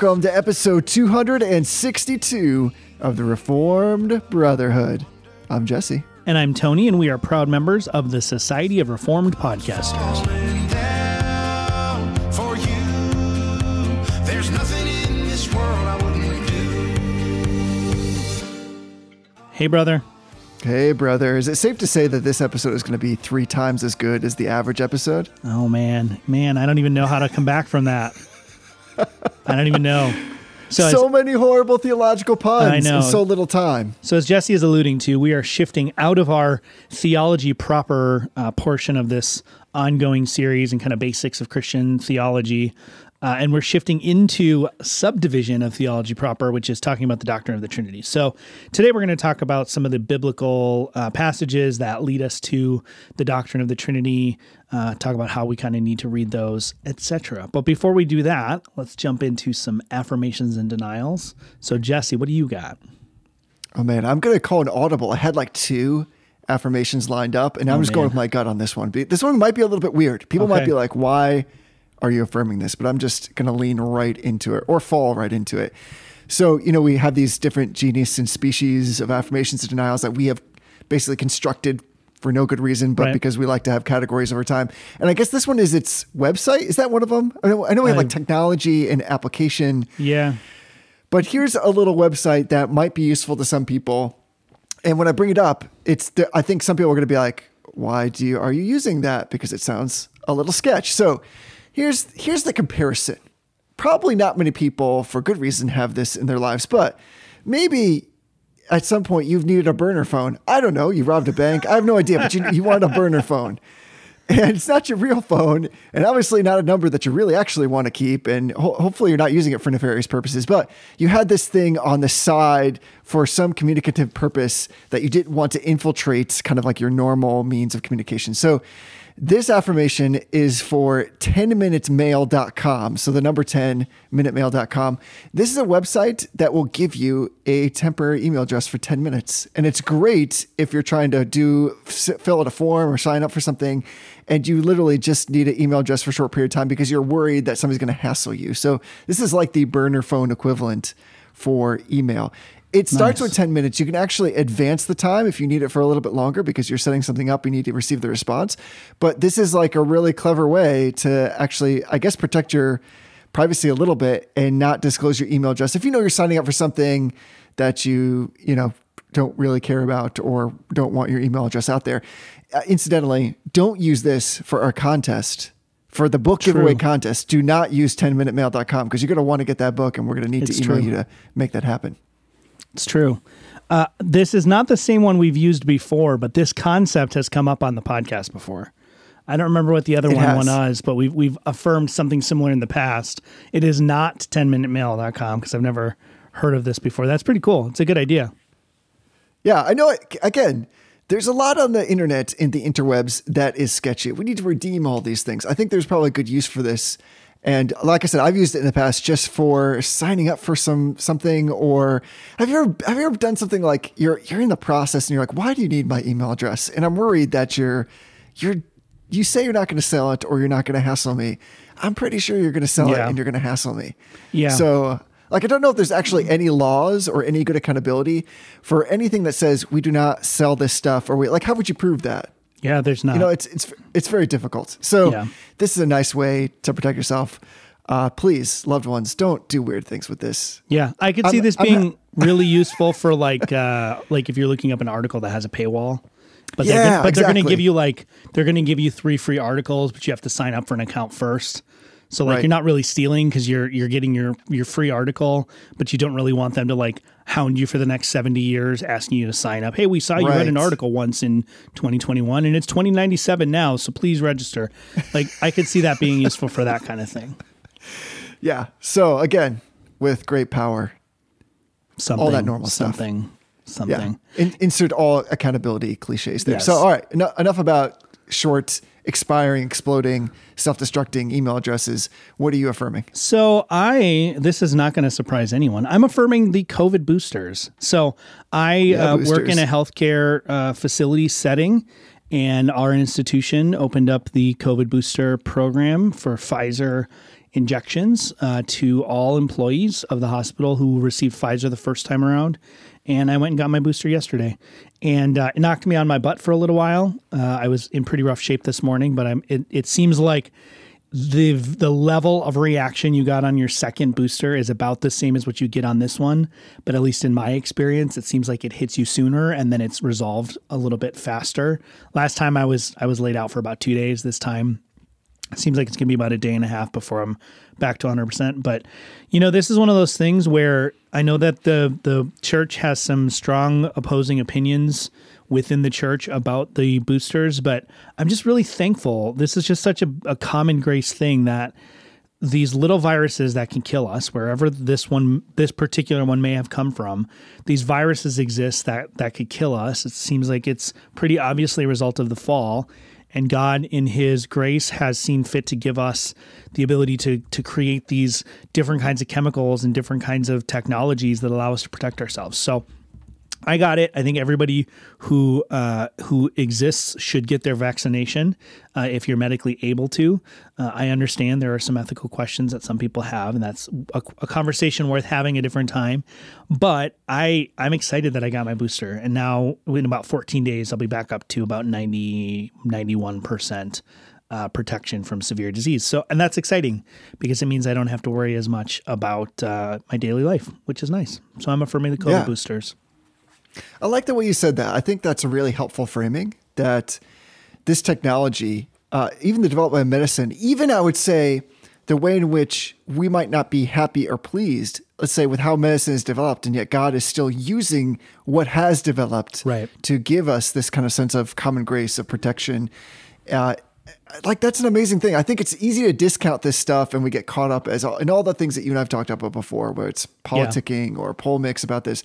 Welcome to episode 262 of the Reformed Brotherhood. I'm Jesse. And I'm Tony, and we are proud members of the Society of Reformed Podcasters. down for you. There's nothing in this world I wouldn't do. Hey, brother. Hey, brother. Is it safe to say that this episode is going to be three times as good as the average episode? Oh, man. Man, I don't even know how to come back from that. I don't even know. So, So many horrible theological puns I know. in so little time. so as Jesse is alluding to, we are shifting out of our theology proper uh, portion of this ongoing series and kind of basics of Christian theology. Uh, and we're shifting into subdivision of theology proper, which is talking about the doctrine of the Trinity. So today we're going to talk about some of the biblical uh, passages that lead us to the doctrine of the Trinity, uh, talk about how we kind of need to read those, etc. But before we do that, let's jump into some affirmations and denials. So Jesse, what do you got? Oh, man. I'm going to call an audible. I had like two affirmations lined up, and I'm just going Oh, with my gut on this one. This one might be a little bit weird. People might be like, why are you affirming this? But I'm just going to lean right into it or fall right into it. So, you know, we have these different genus and species of affirmations and denials that we have basically constructed for no good reason, but Right. because we like to have categories over time. And I guess this one is its website. Is that one of them? I know, I know we have like uh, technology and application. Yeah. But here's a little website that might be useful to some people. And when I bring it up, it's the, I think some people are going to be like, "Why do you are you using that?" Because it sounds a little sketch. So here's here's the comparison. Probably not many people, for good reason, have this in their lives, but maybe at some point you've needed a burner phone. I don't know. You robbed a bank. I have no idea, but you you wanted a burner phone and it's not your real phone, and obviously not a number that you really actually want to keep, and ho- hopefully you're not using it for nefarious purposes. But you had this thing on the side for some communicative purpose that you didn't want to infiltrate, kind of like your normal means of communication. So. This affirmation is for 10minutesmail.com. So the number 10 minutemail.com. This is a website that will give you a temporary email address for 10 minutes. And it's great if you're trying to do fill out a form or sign up for something and you literally just need an email address for a short period of time because you're worried that somebody's going to hassle you. So this is like the burner phone equivalent for email. It starts Nice. with 10 minutes. You can actually advance the time if you need it for a little bit longer because you're setting something up, you need to receive the response. But this is like a really clever way to actually, I guess, protect your privacy a little bit and not disclose your email address. If you know you're signing up for something that you, you know, don't really care about or don't want your email address out there. Uh, incidentally, don't use this for our contest. For the book giveaway contest, do not use 10minutemail.com because you're going to want to get that book and we're going to need It's to email true. you to make that happen. It's true. Uh, this is not the same one we've used before, but this concept has come up on the podcast before. I don't remember what the other It one has. was, but we've we've affirmed something similar in the past. It is not 10minutemail.com because I've never heard of this before. That's pretty cool. It's a good idea. Yeah, I know. it- Again, there's a lot on the internet in the interwebs that is sketchy. We need to redeem all these things. I think there's probably good use for this. And like I said, I've used it in the past just for signing up for some something. Or have you ever have you ever done something like you're you're in the process and you're like, why do you need my email address? And I'm worried that you're you're you say you're not going to sell it or you're not going to hassle me. I'm pretty sure you're going to sell it and you're going to hassle me. Yeah. So like I don't know if there's actually any laws or any good accountability for anything that says we do not sell this stuff or we like how would you prove that? Yeah, there's not. You know, it's it's it's very difficult. So Yeah. this is a nice way to protect yourself. Uh, please, loved ones, don't do weird things with this. yeah, I could see I'm- this I'm being not- really useful for like uh, like if you're looking up an article that has a paywall. But they're Yeah, gonna, but they're going to give you like they're going to give you three free articles, but you have to sign up for an account first. So like Right. you're not really stealing because you're you're getting your your free article, but you don't really want them to like hound you for the next 70 years asking you to sign up. Hey, we saw you read an article once in 2021 and it's 2097 now, so please register. Like I could see that being useful for that kind of thing. Yeah. So again, with great power, Something that normal stuff. something yeah. something. In, insert all accountability cliches there. Yes. So all right, eno- enough about short, expiring, exploding, self-destructing email addresses. What are you affirming? So I this is not going to surprise anyone. I'm affirming the COVID boosters. So I Yeah, uh, work in a healthcare uh, facility setting, and our institution opened up the COVID booster program for Pfizer injections uh, to all employees of the hospital who received Pfizer the first time around. And I went and got my booster yesterday, and uh, it knocked me on my butt for a little while. Uh, I was in pretty rough shape this morning, but I'm. It, it seems like the the level of reaction you got on your second booster is about the same as what you get on this one but at least in my experience it seems like it hits you sooner and then it's resolved a little bit faster last time i was i was laid out for about two days this time it seems like it's going to be about a day and a half before I'm back to 100%. But, you know, this is one of those things where I know that the, the church has some strong opposing opinions within the church about the boosters, but I'm just really thankful. This is just such a, a common grace thing that these little viruses that can kill us wherever this one this particular one may have come from these viruses exist that that could kill us it seems like it's pretty obviously a result of the fall and God, in His grace, has seen fit to give us the ability to to create these different kinds of chemicals and different kinds of technologies that allow us to protect ourselves. So. I got it. I think everybody who uh, who exists should get their vaccination uh, if you're medically able to. Uh, I understand there are some ethical questions that some people have, and that's a, a conversation worth having a different time. But I I'm excited that I got my booster, and now in about 14 days I'll be back up to about 90 91 percent. Uh, protection from severe disease. So, and that's exciting because it means I don't have to worry as much about uh, my daily life, which is nice. So, I'm affirming the COVID Yeah. boosters. I like the way you said that. I think that's a really helpful framing that this technology, uh, even the development of medicine, even I would say the way in which we might not be happy or pleased, let's say with how medicine is developed, and yet God is still using what has developed Right. to give us this kind of sense of common grace, of protection. Uh, like that's an amazing thing. I think it's easy to discount this stuff, and we get caught up as all, in all the things that you and I've talked about before, where it's politicking or poll mix about this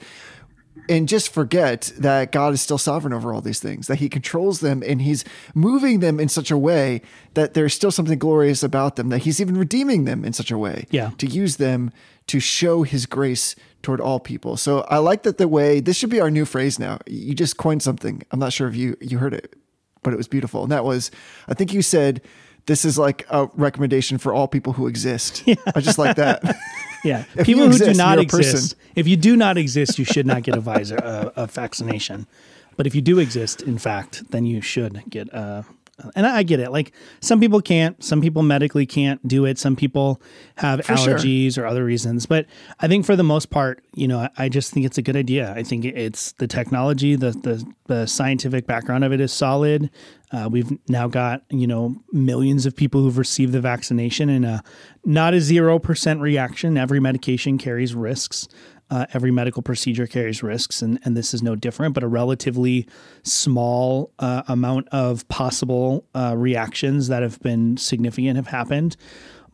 and just forget that God is still sovereign over all these things, that He controls them and He's moving them in such a way that there's still something glorious about them, that He's even redeeming them in such a way Yeah. to use them to show His grace toward all people. So I like that the way this should be our new phrase now. You just coined something. I'm not sure if you you heard it, but it was beautiful. And that was, I think you said, this is like a recommendation for all people who exist. I just like that. Yeah, If people who exist, do not you're a person. exist. If you do not exist, you should not get a visor a, a vaccination. But if you do exist, in fact, then you should get a. And I get it. Like some people can't. Some people medically can't do it. Some people have For sure. allergies or other reasons. But I think for the most part, you know, I- I just think it's a good idea. I think it's the technology, the the, the scientific background of it is solid. Uh, we've now got you know millions of people who've received the vaccination, and a not a zero percent reaction. Every medication carries risks. Uh, every medical procedure carries risks, and, and this is no different. But a relatively small uh, amount of possible uh, reactions that have been significant have happened.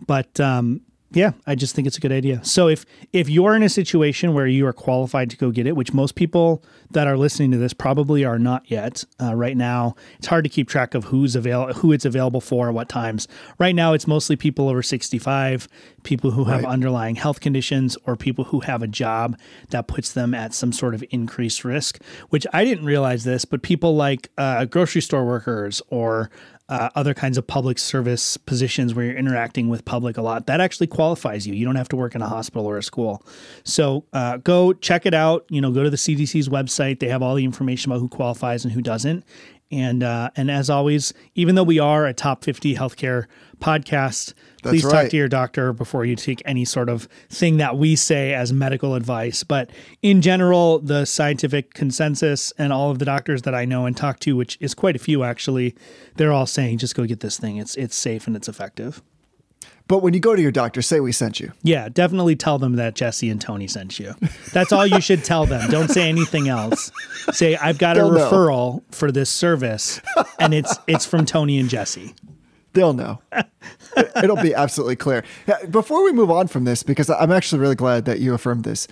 But um, yeah, I just think it's a good idea. So if if you're in a situation where you are qualified to go get it, which most people that are listening to this probably are not yet, uh, right now it's hard to keep track of who's avail who it's available for, what times. Right now, it's mostly people over 65, people who have Right. underlying health conditions, or people who have a job that puts them at some sort of increased risk. Which I didn't realize this, but people like uh, grocery store workers or uh, other kinds of public service positions where you're interacting with public a lot. That actually qualifies you. You don't have to work in a hospital or a school. So uh, go check it out. You know, go to the CDC's website. They have all the information about who qualifies and who doesn't. And uh, and as always, even though we are a top 50 healthcare podcast, please talk to your doctor before you take any sort of thing that we say as medical advice. But in general, the scientific consensus and all of the doctors that I know and talk to, which is quite a few actually, they're all saying just go get this thing. It's it's safe and it's effective. but when you go to your doctor, say we sent you. Yeah, definitely tell them that Jesse and Tony sent you. That's all you should tell them. Don't say anything else. Say I've got a They'll know. referral for this service, and it's it's from Tony and Jesse. They'll know. It'll be absolutely clear. Uh, before we move on from this, because I'm actually really glad that you affirmed this,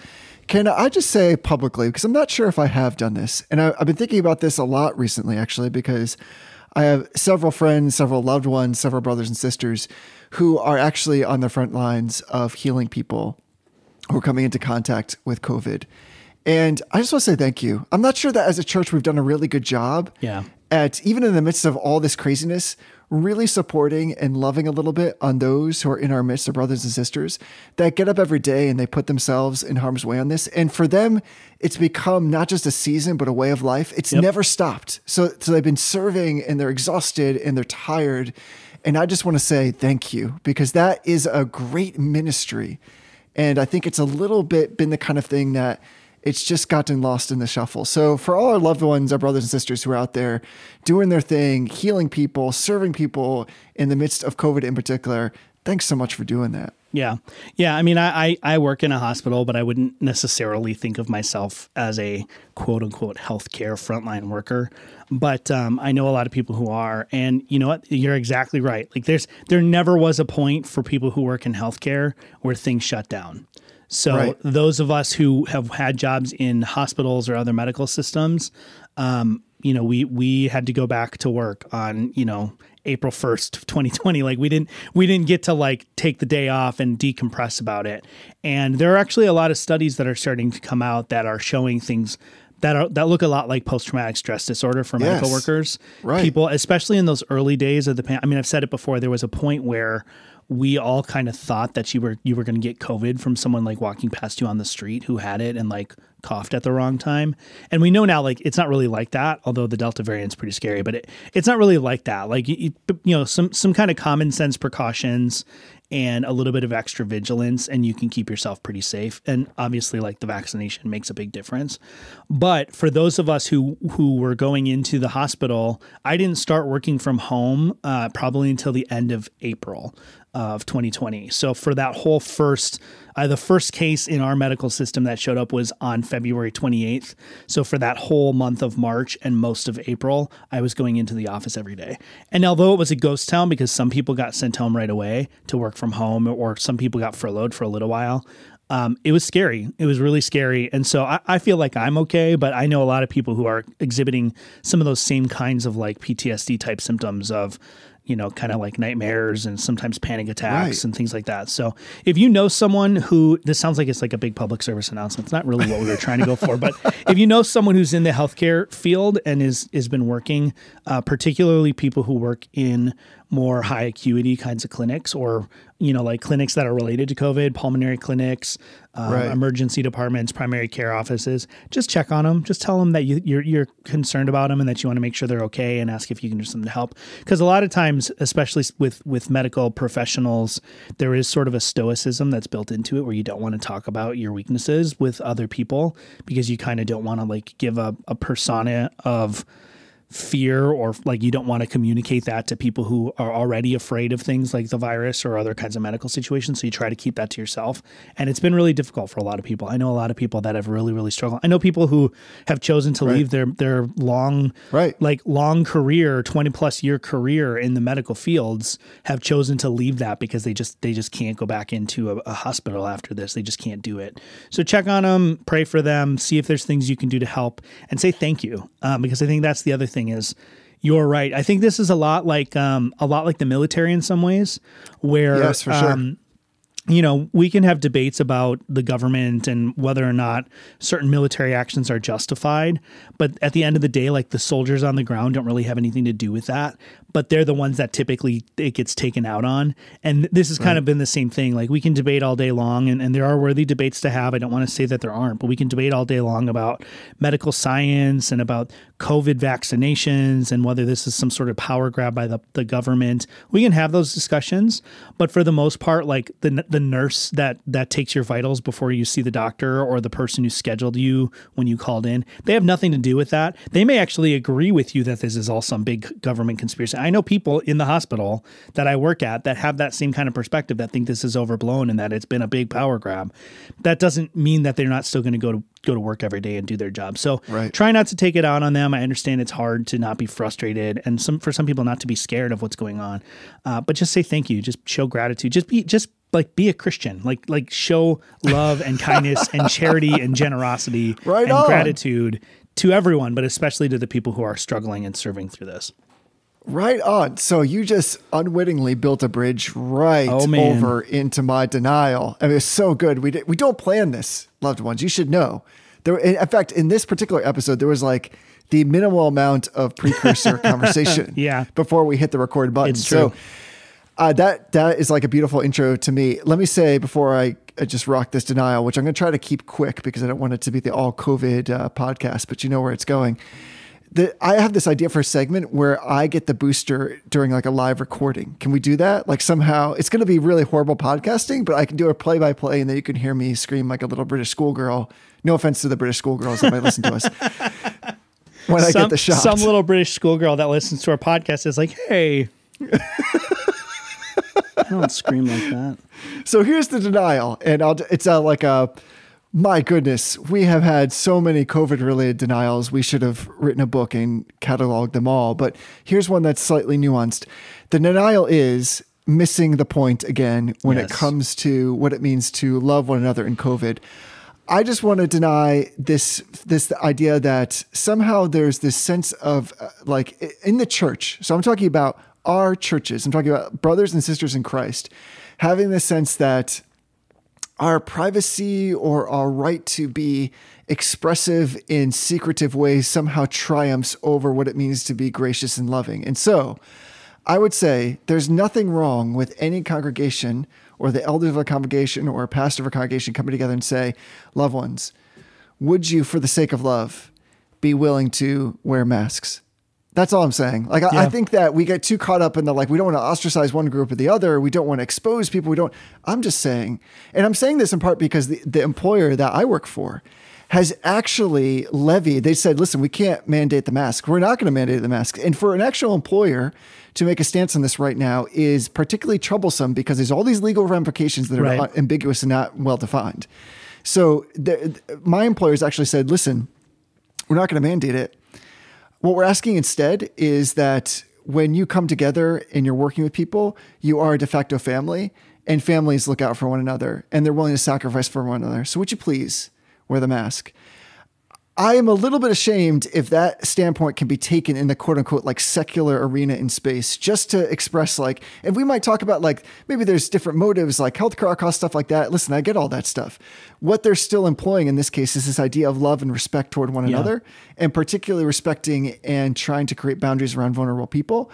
can I just say publicly, because I'm not sure if I have done this, and I, I've been thinking about this a lot recently, actually, because I have several friends, several loved ones, several brothers and sisters who are actually on the front lines of healing people who are coming into contact with COVID. And I just want to say thank you. I'm not sure that as a church we've done a really good job Yeah. at even in the midst of all this craziness, really supporting and loving a little bit on those who are in our midst, our brothers and sisters that get up every day and they put themselves in harm's way on this. And for them, it's become not just a season, but a way of life. It's Yep. never stopped. So, so they've been serving and they're exhausted and they're tired. And I just want to say thank you because that is a great ministry. And I think it's a little bit been the kind of thing that it's just gotten lost in the shuffle. So for all our loved ones, our brothers and sisters who are out there doing their thing, healing people, serving people in the midst of COVID in particular, thanks so much for doing that. Yeah. Yeah. I mean, I, I, I work in a hospital, but I wouldn't necessarily think of myself as a quote unquote healthcare frontline worker. But um, I know a lot of people who are. And you know what? You're exactly right. Like, there's, there never was a point for people who work in healthcare where things shut down. So Right. those of us who have had jobs in hospitals or other medical systems, um, you know, we we had to go back to work on you know April first, 2020. Like we didn't we didn't get to like take the day off and decompress about it. And there are actually a lot of studies that are starting to come out that are showing things. That, are, that look a lot like post traumatic stress disorder for medical Yes. workers. Right. People, especially in those early days of the pan. I mean, I've said it before. There was a point where we all kind of thought that you were you were going to get COVID from someone like walking past you on the street who had it and like coughed at the wrong time. And we know now like it's not really like that. Although the Delta variant's pretty scary, but it, it's not really like that. Like you, you know some some kind of common sense precautions and a little bit of extra vigilance and you can keep yourself pretty safe. And obviously like the vaccination makes a big difference. But for those of us who who were going into the hospital i didn't start working from home uh, probably until the end of april of 2020 so for that whole first uh, the first case in our medical system that showed up was on february 28th so for that whole month of march and most of april i was going into the office every day and although it was a ghost town because some people got sent home right away to work from home or some people got furloughed for a little while um, it was scary. It was really scary. And so I, I feel like I'm okay, but I know a lot of people who are exhibiting some of those same kinds of like PTSD type symptoms of, you know, kind of like nightmares and sometimes panic attacks Right. and things like that. So if you know someone who, this sounds like it's like a big public service announcement. It's not really what we were trying to go for, but if you know someone who's in the healthcare field and is has been working, uh, particularly people who work in more high acuity kinds of clinics or you know like clinics that are related to covid pulmonary clinics um, Right. emergency departments primary care offices. Just check on them just tell them that you, you're, you're concerned about them and that you want to make sure they're okay and ask if you can do something to help. Because a lot of times especially with with medical professionals there is sort of a stoicism that's built into it where you don't want to talk about your weaknesses with other people because you kind of don't want to like give a, a persona of fear or like you don't want to communicate that to people who are already afraid of things like the virus or other kinds of medical situations. So you try to keep that to yourself. And it's been really difficult for a lot of people. I know a lot of people that have really, really struggled. I know people who have chosen to leave their their long Right. like long career, 20 plus year career in the medical fields have chosen to leave that because they just they just can't go back into a, a hospital after this. They just can't do it. So check on them, pray for them, see if there's things you can do to help, and say thank you. Um, because I think that's the other thing is you're right. I think this is a lot like um, a lot like the military in some ways, where Yes, for sure. um, you know, we can have debates about the government and whether or not certain military actions are justified. But at the end of the day, like the soldiers on the ground don't really have anything to do with that. But they're the ones that typically it gets taken out on. And this has kind of been the same thing. Like we can debate all day long, and, and there are worthy debates to have. I don't want to say that there aren't, but we can debate all day long about medical science and about COVID vaccinations and whether this is some sort of power grab by the, the government. We can have those discussions. But for the most part, like the, the nurse that, that takes your vitals before you see the doctor or the person who scheduled you when you called in, they have nothing to do with that. They may actually agree with you that this is all some big government conspiracy. I know people in the hospital that I work at that have that same kind of perspective that think this is overblown and that it's been a big power grab. That doesn't mean that they're not still going to go to go to work every day and do their job. So Right. try not to take it out on them. I understand it's hard to not be frustrated and some for some people not to be scared of what's going on. Uh, but just say thank you. Just show gratitude. Just be just like be a Christian. Like like show love and kindness and charity and generosity Right and on. gratitude to everyone, but especially to the people who are struggling and serving through this. Right on. So you just unwittingly built a bridge right Oh, over into my denial. I mean, it's so good. We did, we don't plan this, loved ones. You should know. There, in fact, in this particular episode, there was like the minimal amount of precursor conversation Yeah. before we hit the record button. It's true. So uh, that that is like a beautiful intro to me. Let me say before I, I just rock this denial, which I'm going to try to keep quick because I don't want it to be the all COVID uh, podcast, but you know where it's going. The, I have this idea for a segment where I get the booster during like a live recording. Can we do that? Like somehow it's going to be really horrible podcasting, but I can do a play by play and then you can hear me scream like a little British schoolgirl. No offense to the British schoolgirls that might listen to us. When I get the shot. some little British schoolgirl that listens to our podcast is like, hey. I don't scream like that. So here's the denial, and I'll, it's uh, like a my goodness, we have had so many COVID related denials. We should have written a book and cataloged them all. But here's one that's slightly nuanced. The denial is missing the point again when it comes to what it means to love one another in COVID. I just want to deny this this idea that somehow there's this sense of uh, like in the church. So I'm talking about our churches. I'm talking about brothers and sisters in Christ having this sense that our privacy or our right to be expressive in secretive ways somehow triumphs over what it means to be gracious and loving. And so I would say there's nothing wrong with any congregation or the elders of a congregation or a pastor of a congregation coming together and say, loved ones, would you, for the sake of love, be willing to wear masks? That's all I'm saying. Like, I, I think that we get too caught up in the like, we don't want to ostracize one group or the other. We don't want to expose people. We don't. I'm just saying, and I'm saying this in part because the, the employer that I work for has actually levied, they said, listen, we can't mandate the mask. We're not going to mandate the mask. And for an actual employer to make a stance on this right now is particularly troublesome because there's all these legal ramifications that are Right. ambiguous and not well defined. So the, my employers actually said, listen, we're not going to mandate it. What we're asking instead is that when you come together and you're working with people, you are a de facto family, and families look out for one another and they're willing to sacrifice for one another. So would you please wear the mask? I am a little bit ashamed if that standpoint can be taken in the quote unquote like secular arena in space just to express like, and we might talk about like maybe there's different motives like healthcare cost stuff like that. Listen, I get all that stuff. What they're still employing in this case is this idea of love and respect toward one Yeah. another and particularly respecting and trying to create boundaries around vulnerable people.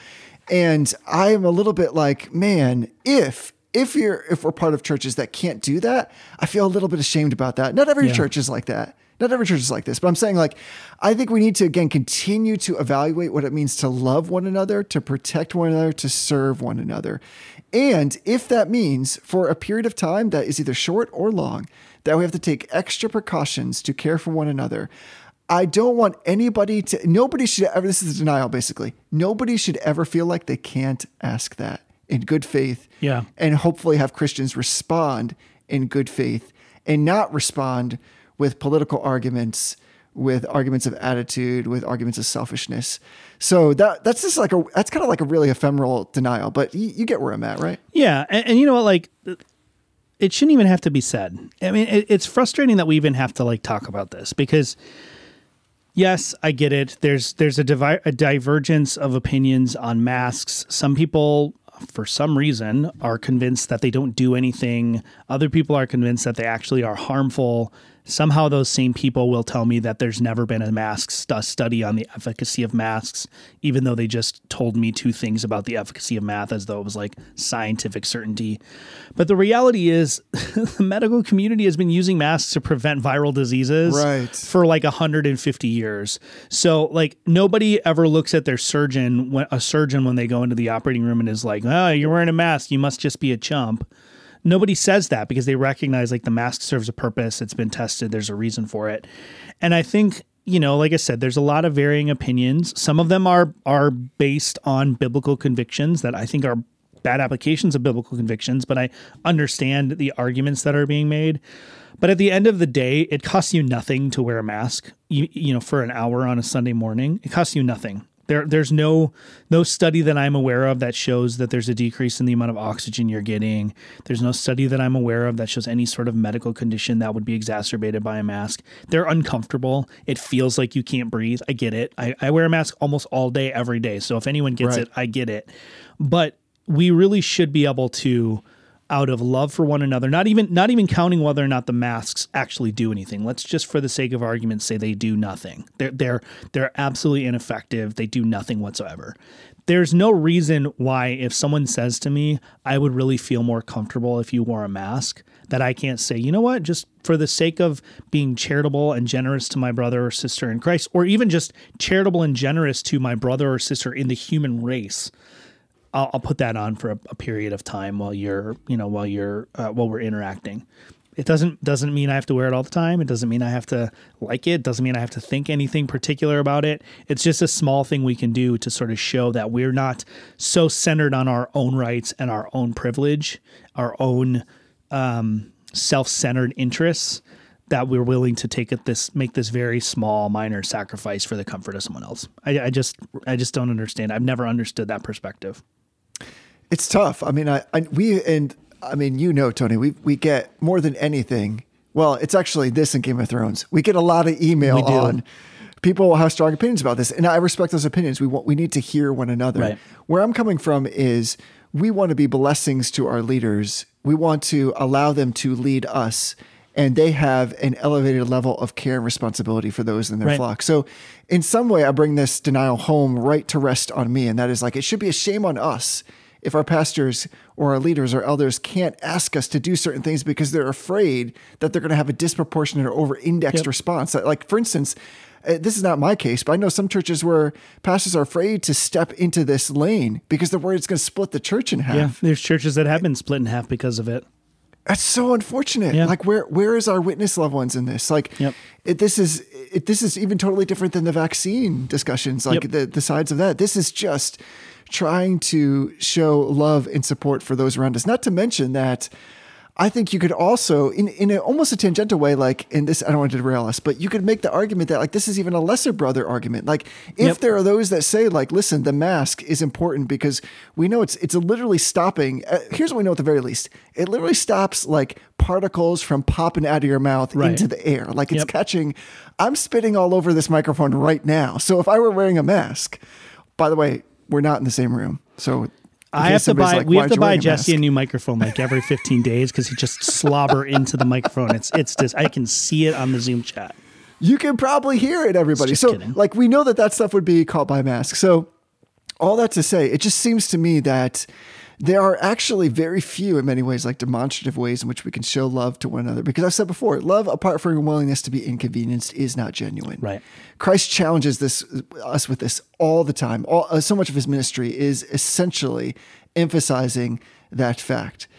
And I am a little bit like, man, if if you're if we're part of churches that can't do that, I feel a little bit ashamed about that. Not every Yeah. church is like that. Not every church is like this, but I'm saying like I think we need to again continue to evaluate what it means to love one another, to protect one another, to serve one another. And if that means for a period of time that is either short or long, that we have to take extra precautions to care for one another. I don't want anybody to nobody should ever this is a denial basically. Nobody should ever feel like they can't ask that in good faith Yeah. and hopefully have Christians respond in good faith and not respond with political arguments, with arguments of attitude, with arguments of selfishness. So that that's just like a that's kind of like a really ephemeral denial, but you, you get where I'm at, right? Yeah, and, and you know what? Like, it shouldn't even have to be said. I mean, it, it's frustrating that we even have to like talk about this because, yes, I get it. There's there's a, divi- a divergence of opinions on masks. Some people, for some reason, are convinced that they don't do anything. Other people are convinced that they actually are harmful. Somehow, those same people will tell me that there's never been a mask stu- study on the efficacy of masks, even though they just told me two things about the efficacy of math as though it was like scientific certainty. But the reality is, the medical community has been using masks to prevent viral diseases Right. for like 150 years. So like nobody ever looks at their surgeon when a surgeon when they go into the operating room and is like, "Oh, you're wearing a mask, you must just be a chump." Nobody says that because they recognize like the mask serves a purpose, it's been tested, there's a reason for it. And I think you know, like I said, there's a lot of varying opinions. Some of them are are based on biblical convictions that I think are bad applications of biblical convictions, but I understand the arguments that are being made. But at the end of the day, it costs you nothing to wear a mask. You, you know, for an hour on a Sunday morning, it costs you nothing. There, there's no no study that I'm aware of that shows that there's a decrease in the amount of oxygen you're getting. There's no study that I'm aware of that shows any sort of medical condition that would be exacerbated by a mask. They're uncomfortable. It feels like you can't breathe. I get it. I, I wear a mask almost all day, every day. So if anyone gets Right. it, I get it. But we really should be able to out of love for one another. Not even not even counting whether or not the masks actually do anything. Let's just for the sake of argument say they do nothing. They're they're they're absolutely ineffective. They do nothing whatsoever. There's no reason why if someone says to me, I would really feel more comfortable if you wore a mask, that I can't say, you know what, just for the sake of being charitable and generous to my brother or sister in Christ, or even just charitable and generous to my brother or sister in the human race. I'll, I'll put that on for a, a period of time while you're, you know, while you're, uh, while we're interacting. It doesn't doesn't mean I have to wear it all the time. It doesn't mean I have to like it. it. Doesn't mean I have to think anything particular about it. It's just a small thing we can do to sort of show that we're not so centered on our own rights and our own privilege, our own um, self-centered interests that we're willing to take this make this very small minor sacrifice for the comfort of someone else. I, I just I just don't understand. I've never understood that perspective. It's tough. I mean, I, I we and I mean, you know, Tony, we we get more than anything. Well, it's actually this in Game of Thrones. We get a lot of email on people have strong opinions about this, and I respect those opinions. We want we need to hear one another. Right. Where I'm coming from is we want to be blessings to our leaders. We want to allow them to lead us, and they have an elevated level of care and responsibility for those in their Right. flock. So, in some way, I bring this denial home right to rest on me, and that is like it should be a shame on us if our pastors or our leaders or elders can't ask us to do certain things because they're afraid that they're going to have a disproportionate or over-indexed Yep. response. Like, for instance, uh, this is not my case, but I know some churches where pastors are afraid to step into this lane because they're worried it's going to split the church in half. Yeah, there's churches that have been split in half because of it. That's so unfortunate. Yeah. Like, where where is our witness loved ones in this? Like, Yep. it, this is it, this is even totally different than the vaccine discussions. Like Yep. the the sides of that. This is just trying to show love and support for those around us. Not to mention that. I think you could also, in, in a, almost a tangential way, like in this, I don't want to derail us, but you could make the argument that like this is even a lesser brother argument. Like if Yep. there are those that say like, listen, the mask is important because we know it's it's literally stopping. Uh, here's what we know at the very least: it literally stops like particles from popping out of your mouth Right. into the air. Like it's Yep. catching. I'm spitting all over this microphone right now. So if I were wearing a mask, by the way, we're not in the same room, so. I have to buy. like, we have to buy wearing a Jesse a new microphone like every 15 days because he just slobber into the microphone. It's it's just I can see it on the Zoom chat. You can probably hear it, everybody. So, kidding. like, we know that that stuff would be caught by mask. So, all that to say, it just seems to me that there are actually very few, in many ways, like demonstrative ways in which we can show love to one another. Because I've said before, love apart from your willingness to be inconvenienced is not genuine. Right. Christ challenges this us with this all the time. All, uh, so much of his ministry is essentially emphasizing that fact.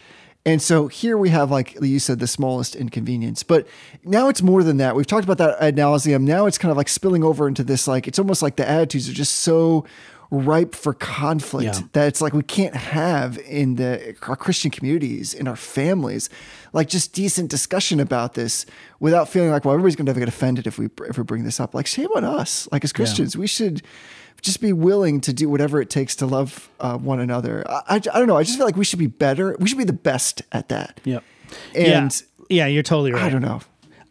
And so here we have, like you said, the smallest inconvenience. But now it's more than that. We've talked about that ad nauseum. Now it's kind of like spilling over into this, like, it's almost like the attitudes are just so ripe for conflict Yeah. that it's like we can't have in the our Christian communities, in our families, like just decent discussion about this without feeling like, well, everybody's going to get offended if we if we bring this up. Like, shame on us. Like as Christians, we should just be willing to do whatever it takes to love uh, one another. I, I, I don't know. I just feel like we should be better. We should be the best at that. Yep. And yeah, yeah, you're totally right. I don't know.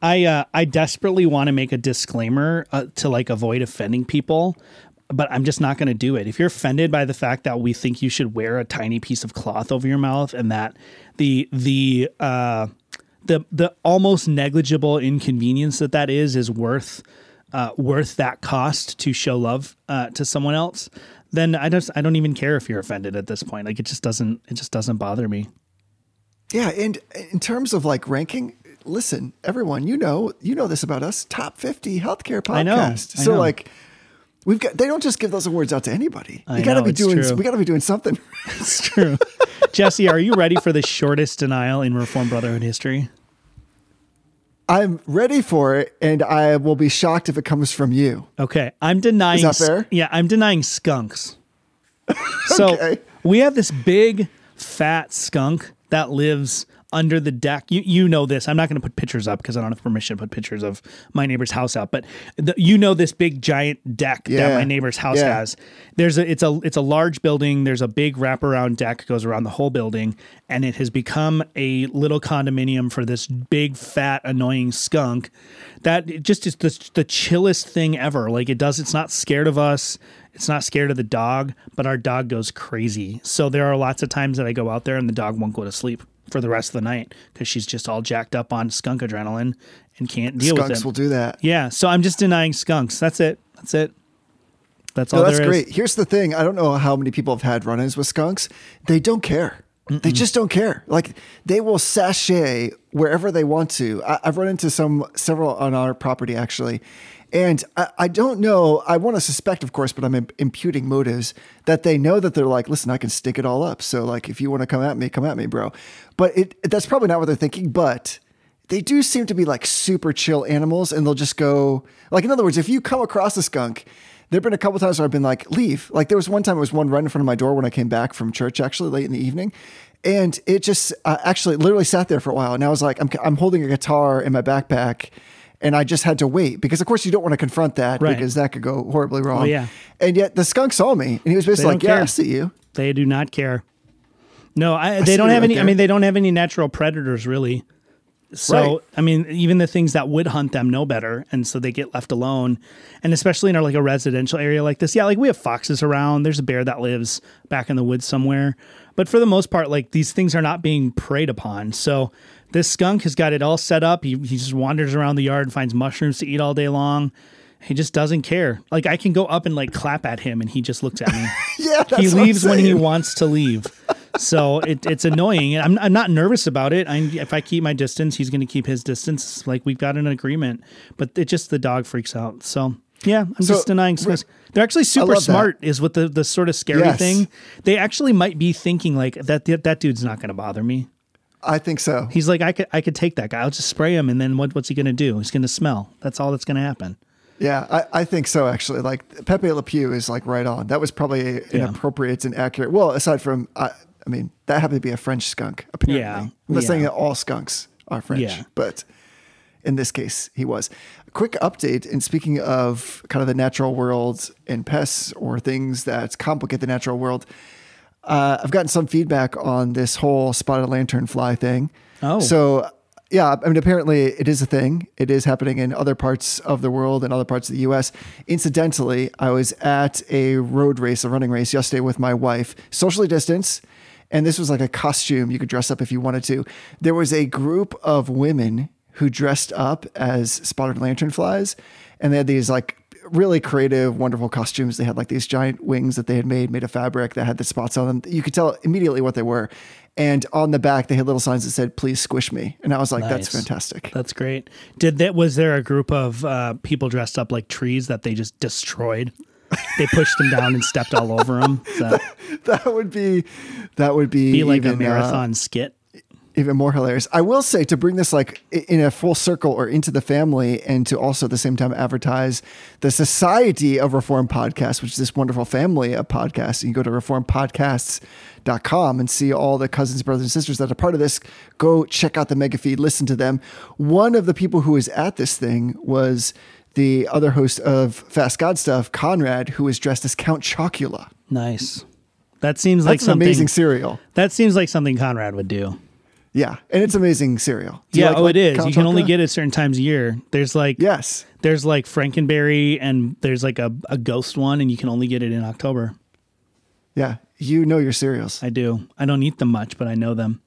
I uh, I desperately want to make a disclaimer uh, to like avoid offending people, but I'm just not going to do it. If you're offended by the fact that we think you should wear a tiny piece of cloth over your mouth and that the the uh, the the almost negligible inconvenience that that is is worth uh, worth that cost to show love uh, to someone else, then I just I don't even care if you're offended at this point. Like it just doesn't it just doesn't bother me. Yeah, and in terms of like ranking, listen, everyone, you know, you know this about us. Top fifty healthcare podcast. I know, I so know. like, we've got. They don't just give those awards out to anybody. You got to be doing. true. We got to be doing something. It's true. Jesse, are you ready for the shortest denial in Reformed Brotherhood history? I'm ready for it, and I will be shocked if it comes from you. Okay, I'm denying. Is that fair? Yeah, I'm denying skunks. So Okay. we have this big fat skunk that lives under the deck. You you know this. I'm not going to put pictures up because I don't have permission to put pictures of my neighbor's house out. But the, you know this big giant deck that my neighbor's house Yeah. has. There's a it's a it's a large building. There's a big wraparound deck goes around the whole building, and it has become a little condominium for this big fat annoying skunk. That it just is the the chillest thing ever. Like it does. It's not scared of us. It's not scared of the dog, but our dog goes crazy. So there are lots of times that I go out there and the dog won't go to sleep for the rest of the night because she's just all jacked up on skunk adrenaline and can't deal with it. Skunks will do that. yeah, so I'm just denying skunks. That's it. That's it. That's all No, that's great. Here's the thing. I don't know how many people have had run-ins with skunks. They don't care. They just don't care. Like they will sashay wherever they want to. I, I've run into some several on our property actually, and I, I don't know. I want to suspect, of course, but I'm im- imputing motives that they know that they're like, listen, I can stick it all up. So like, if you want to come at me, come at me, bro. But it that's probably not what they're thinking. But they do seem to be like super chill animals and they'll just go like in other words if you come across a skunk there have been a couple times where i've been like leave like there was one time it was one right in front of my door when i came back from church actually late in the evening and it just uh, actually literally sat there for a while and i was like I'm, I'm holding a guitar in my backpack and i just had to wait because of course you don't want to confront that Right. because that could go horribly wrong yeah. and yet the skunk saw me and he was basically like don't yeah care. i see you They do not care. No, I, see they don't have right any. I mean, they don't have any natural predators really. So Right. I mean, even the things that would hunt them know better, and so they get left alone. And especially in our like a residential area like this, yeah, like we have foxes around. There's a bear that lives back in the woods somewhere, but for the most part, like these things are not being preyed upon. So this skunk has got it all set up. He, he just wanders around the yard and finds mushrooms to eat all day long. He just doesn't care. Like I can go up and like clap at him, and he just looks at me yeah that's he leaves when he wants to leave. So it, it's annoying. I'm, I'm not nervous about it. I, if I keep my distance, he's going to keep his distance. Like we've got an agreement, but it just the dog freaks out. So yeah, I'm So, just denying. They're actually super smart. Is what the the sort of scary Yes. thing. They actually might be thinking like that. That, that dude's not going to bother me. i think so He's like I could I could take that guy. I'll just spray him, and then what, what's he going to do? He's going to smell. That's all that's going to happen. Yeah, I, I think so actually. Like Pepe Le Pew is like right on. That was probably an Yeah. appropriate and accurate. Well, aside from, I, I mean, that happened to be a French skunk. Apparently, Yeah, I'm not yeah. saying that all skunks are French, Yeah. but in this case, he was. A Quick update. And speaking of kind of the natural world and pests or things that complicate the natural world, uh, I've gotten some feedback on this whole spotted lanternfly thing. Oh. so yeah, I mean, apparently it is a thing. It is happening in other parts of the world and other parts of the U.S. Incidentally, I was at a road race, a running race yesterday with my wife, socially distanced, and this was like a costume you could dress up if you wanted to. There was a group of women who dressed up as spotted lanternflies, and they had these like really creative, wonderful costumes. They had like these giant wings that they had made, made of fabric that had the spots on them. You could tell immediately what they were. And on the back, they had little signs that said, please squish me. And I was like, that's fantastic. That's great. Did that? Was there a group of uh, people dressed up like trees that they just destroyed? They pushed him down and stepped all over him. So that would be, that would be, be like a even, uh, marathon skit. even more hilarious. I will say to bring this like in a full circle or into the family and to also at the same time advertise the Society of Reform Podcasts, which is this wonderful family of podcasts. You can go to reformpodcasts.com and see all the cousins, brothers, and sisters that are part of this. Go check out the mega feed, listen to them. One of the people who was at this thing was the other host of Fast God Stuff, Conrad, who was dressed as Count Chocula. Nice. That seems like That's an something. amazing cereal. that seems like something Conrad would do. Yeah, and it's amazing cereal. Do yeah. like- oh, like it is. Count You can only get it certain times a year. There's like Yes. there's like Frankenberry and there's like a, a ghost one, and you can only get it in October. Yeah, you know your cereals. I do. I don't eat them much, but I know them.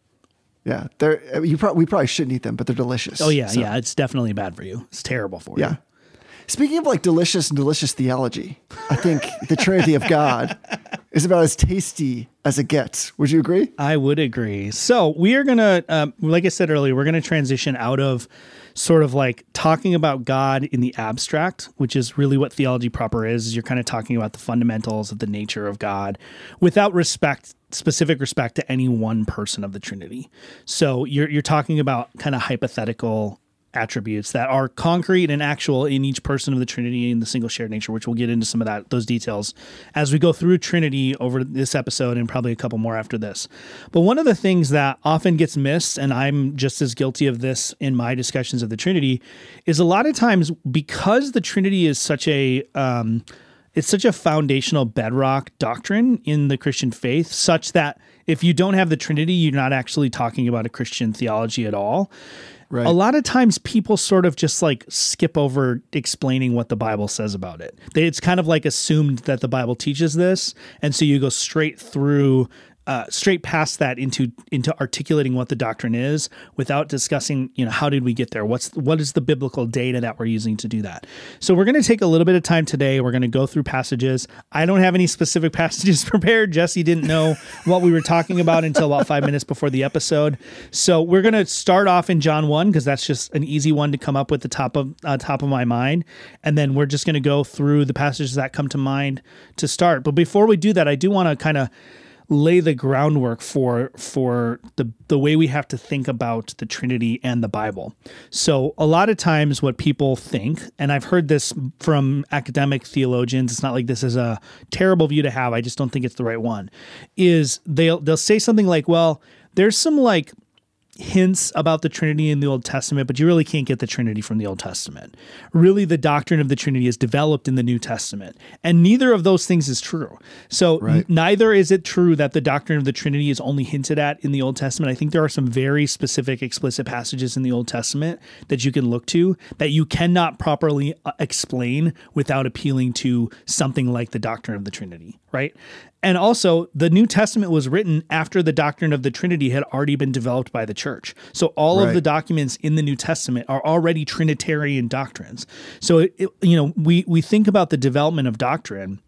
Yeah, they're uh, you. Pro- we probably shouldn't eat them, but they're delicious. Oh yeah, So, yeah. It's definitely bad for you. It's terrible for yeah. you. Speaking of like delicious and delicious theology, I think the Trinity of God is about as tasty as it gets. Would you agree? I would agree. So we are gonna, um, like I said earlier, we're gonna transition out of sort of like talking about God in the abstract, which is really what theology proper is. is You're kind of talking about the fundamentals of the nature of God, without respect, specific respect to any one person of the Trinity. So you're you're talking about kind of hypothetical attributes that are concrete and actual in each person of the Trinity in the single shared nature, which we'll get into some of that those details as we go through Trinity over this episode and probably a couple more after this. But one of the things that often gets missed, and I'm just as guilty of this in my discussions of the Trinity, is a lot of times because the Trinity is such a um, it's such a foundational bedrock doctrine in the Christian faith, such that if you don't have the Trinity, you're not actually talking about a Christian theology at all. Right. A lot of times people sort of just like skip over explaining what the Bible says about it. It's kind of like assumed that the Bible teaches this. And so you go straight through uh, straight past that into into articulating what the doctrine is without discussing you know how did we get there? What's what is the biblical data that we're using to do that? So we're going to take a little bit of time today. We're going to go through passages. I don't have any specific passages prepared. Jesse didn't know what we were talking about until about five minutes before the episode. So we're going to start off in john 1 because that's just an easy one to come up with the top of uh, top of my mind. And then we're just going to go through the passages that come to mind to start. But before we do that i do want to kind of lay the groundwork for for the the way we have to think about the Trinity and the Bible. So a lot of times what people think, and I've heard this from academic theologians, it's not like this is a terrible view to have, I just don't think it's the right one, is they'll they'll say something like, well, there's some like hints about the Trinity in the Old Testament, but you really can't get the Trinity from the Old Testament. Really, the doctrine of the Trinity is developed in the New Testament, and neither of those things is true. So, Right. n- neither is it true that the doctrine of the Trinity is only hinted at in the Old Testament. I think there are some very specific, explicit passages in the Old Testament that you can look to that you cannot properly uh, explain without appealing to something like the doctrine of the Trinity, right? And also, the New Testament was written after the doctrine of the Trinity had already been developed by the church. So all of the documents in the New Testament are already Trinitarian doctrines. So it, it- you know, we we think about the development of doctrine.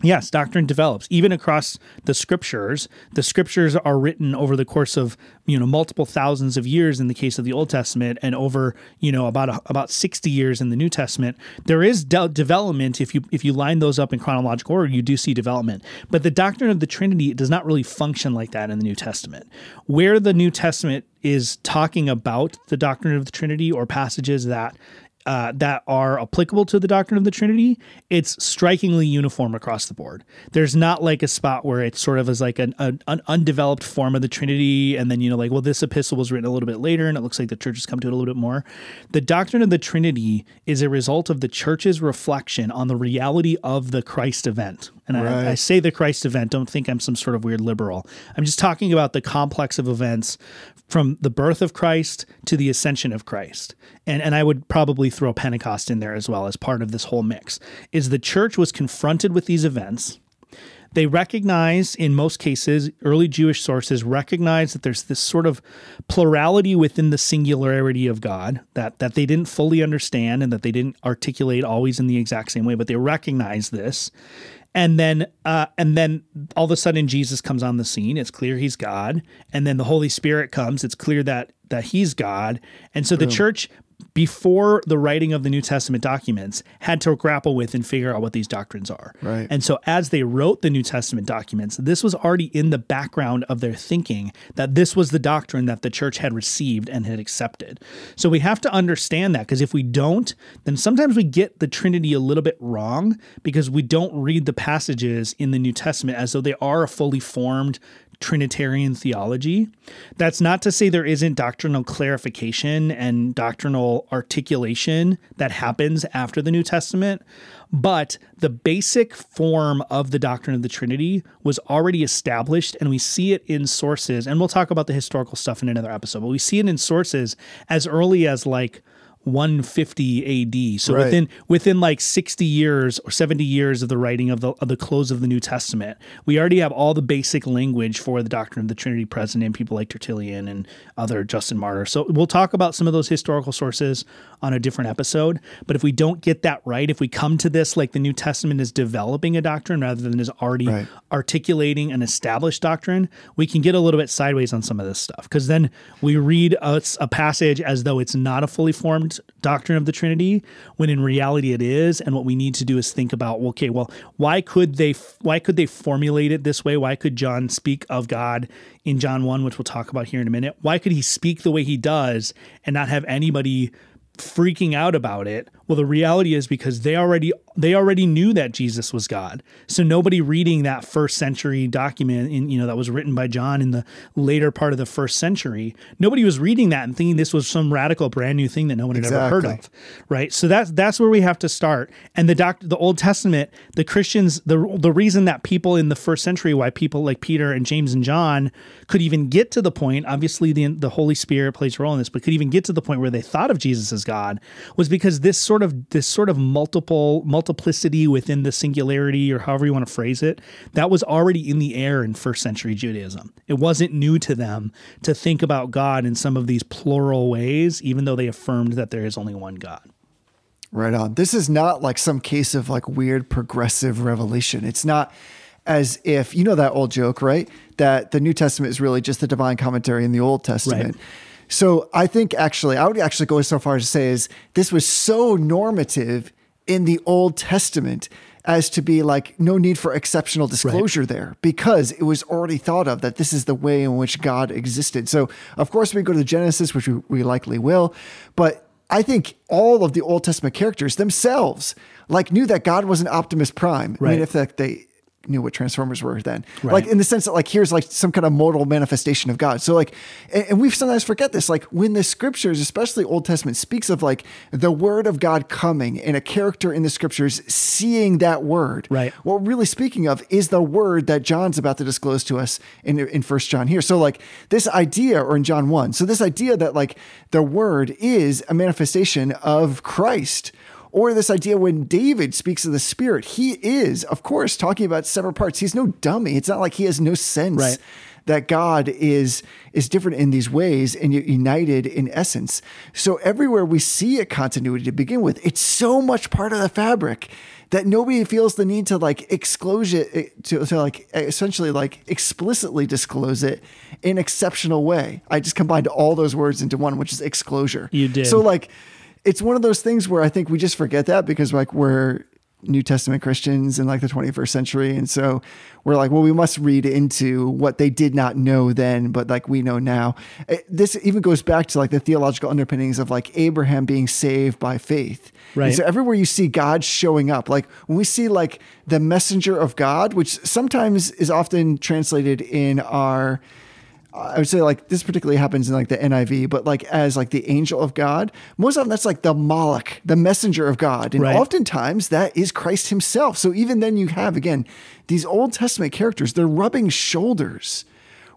Yes, doctrine develops even across the scriptures. The scriptures are written over the course of you know multiple thousands of years in the case of the Old Testament, and over you know about a, about sixty years in the New Testament. There is de- development if you if you line those up in chronological order, you do see development. But the doctrine of the Trinity does not really function like that in the New Testament. Where the New Testament is talking about the doctrine of the Trinity or passages that uh, that are applicable to the doctrine of the Trinity, it's strikingly uniform across the board. There's not like a spot where it sort of is like an, an, an undeveloped form of the Trinity, and then you know, like, well, this epistle was written a little bit later, and it looks like the church has come to it a little bit more. The doctrine of the Trinity is a result of the church's reflection on the reality of the Christ event. And I, I say the Christ event, don't think I'm some sort of weird liberal. I'm just talking about the complex of events from the birth of Christ to the ascension of Christ. And and I would probably throw Pentecost in there as well as part of this whole mix. Is the church was confronted with these events. They recognize, in most cases, early Jewish sources recognize that there's this sort of plurality within the singularity of God that, that they didn't fully understand and that they didn't articulate always in the exact same way, but they recognize this and then uh, and then all of a sudden Jesus comes on the scene. It's clear he's God, and then the Holy Spirit comes. It's clear that that he's God, and so the church before the writing of the New Testament documents had to grapple with and figure out what these doctrines are. Right. And so as they wrote the New Testament documents, this was already in the background of their thinking that this was the doctrine that the church had received and had accepted. So we have to understand that because if we don't, then sometimes we get the Trinity a little bit wrong because we don't read the passages in the New Testament as though they are a fully formed Trinitarian theology. That's not to say there isn't doctrinal clarification and doctrinal articulation that happens after the New Testament, but the basic form of the doctrine of the Trinity was already established, and we see it in sources. And we'll talk about the historical stuff in another episode, but we see it in sources as early as like 150 AD. So Right. within within like 60 years or 70 years of the writing of the of the close of the New Testament, we already have all the basic language for the doctrine of the Trinity present in people like Tertullian and other Justin Martyr. So we'll talk about some of those historical sources on a different episode. But if we don't get that right, if we come to this like the New Testament is developing a doctrine rather than is already Right. articulating an established doctrine, we can get a little bit sideways on some of this stuff because then we read a, a passage as though it's not a fully formed doctrine of the Trinity, when in reality it is. And what we need to do is think about, okay, well, why could they why could they formulate it this way? Why could John speak of God in John one, which we'll talk about here in a minute? Why could he speak the way he does and not have anybody freaking out about it well the reality is because they already they already knew that jesus was god. So nobody reading that first century document in you know that was written by john in the later part of the first century nobody was reading that and thinking this was some radical brand new thing that no one had ever heard of right? So that's that's where we have to start. And the doc the old testament the christians the the reason that people in the first century why people like peter and james and john could even get to the point obviously the the holy spirit plays a role in this but could even get to the point where they thought of jesus as god was because this sort sort of this sort of multiple multiplicity within the singularity or however you want to phrase it that was already in the air in first century Judaism. It wasn't new to them to think about God in some of these plural ways even though they affirmed that there is only one God. Right on. This is not like some case of like weird progressive revelation. It's not as if you know that old joke, right? That the New Testament is really just the divine commentary in the Old Testament. Right. So I think actually, I would actually go so far as to say is this was so normative in the Old Testament as to be like no need for exceptional disclosure there because it was already thought of that this is the way in which God existed. So of course we go to Genesis, which we, likely will, but I think all of the Old Testament characters themselves like knew that God was an Optimus Prime. I Right. mean, if they knew what Transformers were then, Right. like in the sense that like here's like some kind of modal manifestation of God. So like, and, and we sometimes forget this. Like when the scriptures, especially Old Testament, speaks of like the word of God coming and a character in the scriptures seeing that word. Right. What we're really speaking of is the word that John's about to disclose to us in in First John here. So like this idea, or in John one. So this idea that like the word is a manifestation of Christ. Or this idea when David speaks of the Spirit, he is, of course, talking about separate parts. He's no dummy. It's not like he has no sense Right. that God is is different in these ways and united in essence. So everywhere we see a continuity to begin with, it's so much part of the fabric that nobody feels the need to like exclose it eh, to, to like essentially like explicitly disclose it in exceptional way. I just combined all those words into one, which is exclosure. You did. So like it's one of those things where I think we just forget that because like we're New Testament Christians in like the 21st century. And so we're like, well, we must read into what they did not know then, but like we know now. Eh, This even goes back to like the theological underpinnings of like Abraham being saved by faith. And Right. so everywhere you see God showing up, like when we see like the messenger of God, which sometimes is often translated in our I would say like this particularly happens in like the NIV, but like as like the angel of God, most often that's like the Malach, the messenger of God. And Right. oftentimes that is Christ himself. So even then you have again these Old Testament characters, they're rubbing shoulders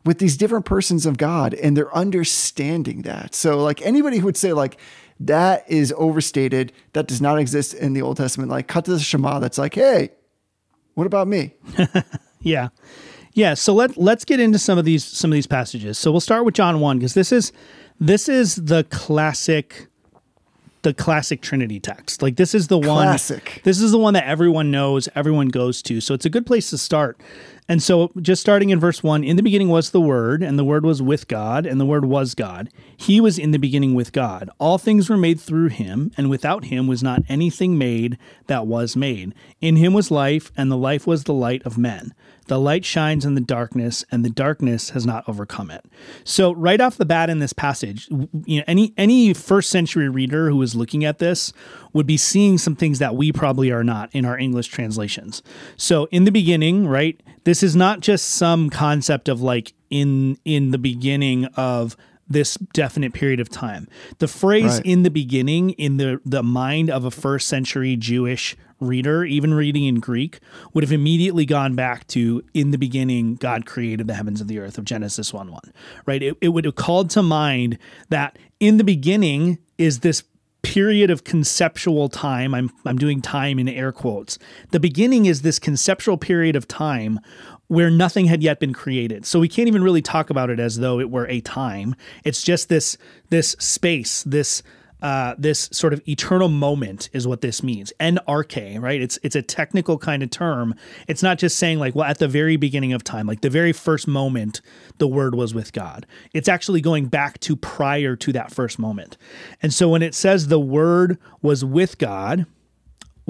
with these different persons of God and they're understanding that. So like anybody who would say like that is overstated, that does not exist in the Old Testament, like cut to the Shema that's like, hey, what about me? Yeah. Yeah, so let let's get into some of these some of these passages. So we'll start with John 1 because this is this is the classic the classic Trinity text. Like this is the one Classic. This is the one that everyone knows, everyone goes to. So it's a good place to start. And so just starting in verse 1, in the beginning was the word, and the word was with God, and the word was God. He was in the beginning with God. All things were made through him, and without him was not anything made that was made. In him was life, and the life was the light of men. The light shines in the darkness, and the darkness has not overcome it. So, right off the bat in this passage, you know, any any first century reader who is looking at this would be seeing some things that we probably are not in our English translations. So, in the beginning, right, this is not just some concept of like in in the beginning of this definite period of time. The phrase Right. in the beginning in the the mind of a first century Jewish reader, even reading in Greek, would have immediately gone back to in the beginning God created the heavens and the earth of Genesis 1 1. Right? It, it would have called to mind that in the beginning is this period of conceptual time. I'm I'm doing time in air quotes. The beginning is this conceptual period of time where nothing had yet been created. So we can't even really talk about it as though it were a time. It's just this this space, this uh, this sort of eternal moment is what this means. Arche, right? It's it's a technical kind of term. It's not just saying like, well, at the very beginning of time, like the very first moment, the word was with God. It's actually going back to prior to that first moment. And so when it says the word was with God,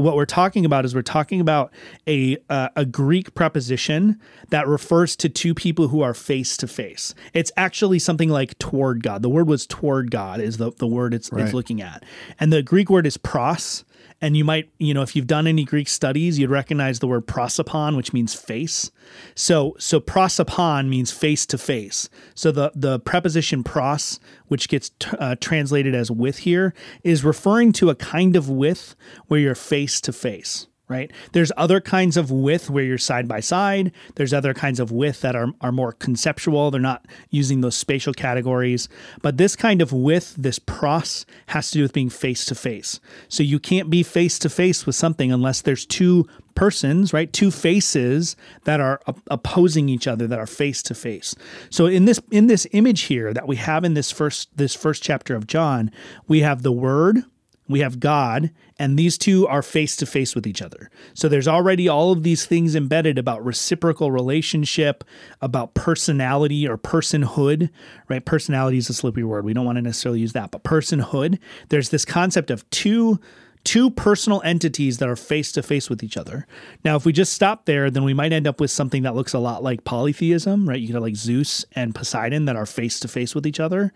what we're talking about is we're talking about a uh, a Greek preposition that refers to two people who are face to face. It's actually something like toward God. The word was toward God is the, the word it's, Right. it's looking at. And the Greek word is pros. And you might, you know, if you've done any Greek studies, you'd recognize the word prosopon, which means face. So, so prosopon means face to face. So the the preposition pros, which gets t- uh, translated as with here, is referring to a kind of with where you're face to face, right? There's other kinds of with where you're side by side. There's other kinds of with that are, are more conceptual. They're not using those spatial categories. But this kind of with, this pros, has to do with being face to face. So you can't be face to face with something unless there's two persons, right? Two faces that are op- opposing each other that are face to face. So in this in this image here that we have in this first this first chapter of John, we have the word, we have God, and these two are face to face with each other. So there's already all of these things embedded about reciprocal relationship, about personality or personhood, right? Personality is a slippery word. We don't want to necessarily use that, but personhood. There's this concept of two two personal entities that are face to face with each other. Now, if we just stop there, then we might end up with something that looks a lot like polytheism, right? You have like Zeus and Poseidon that are face to face with each other.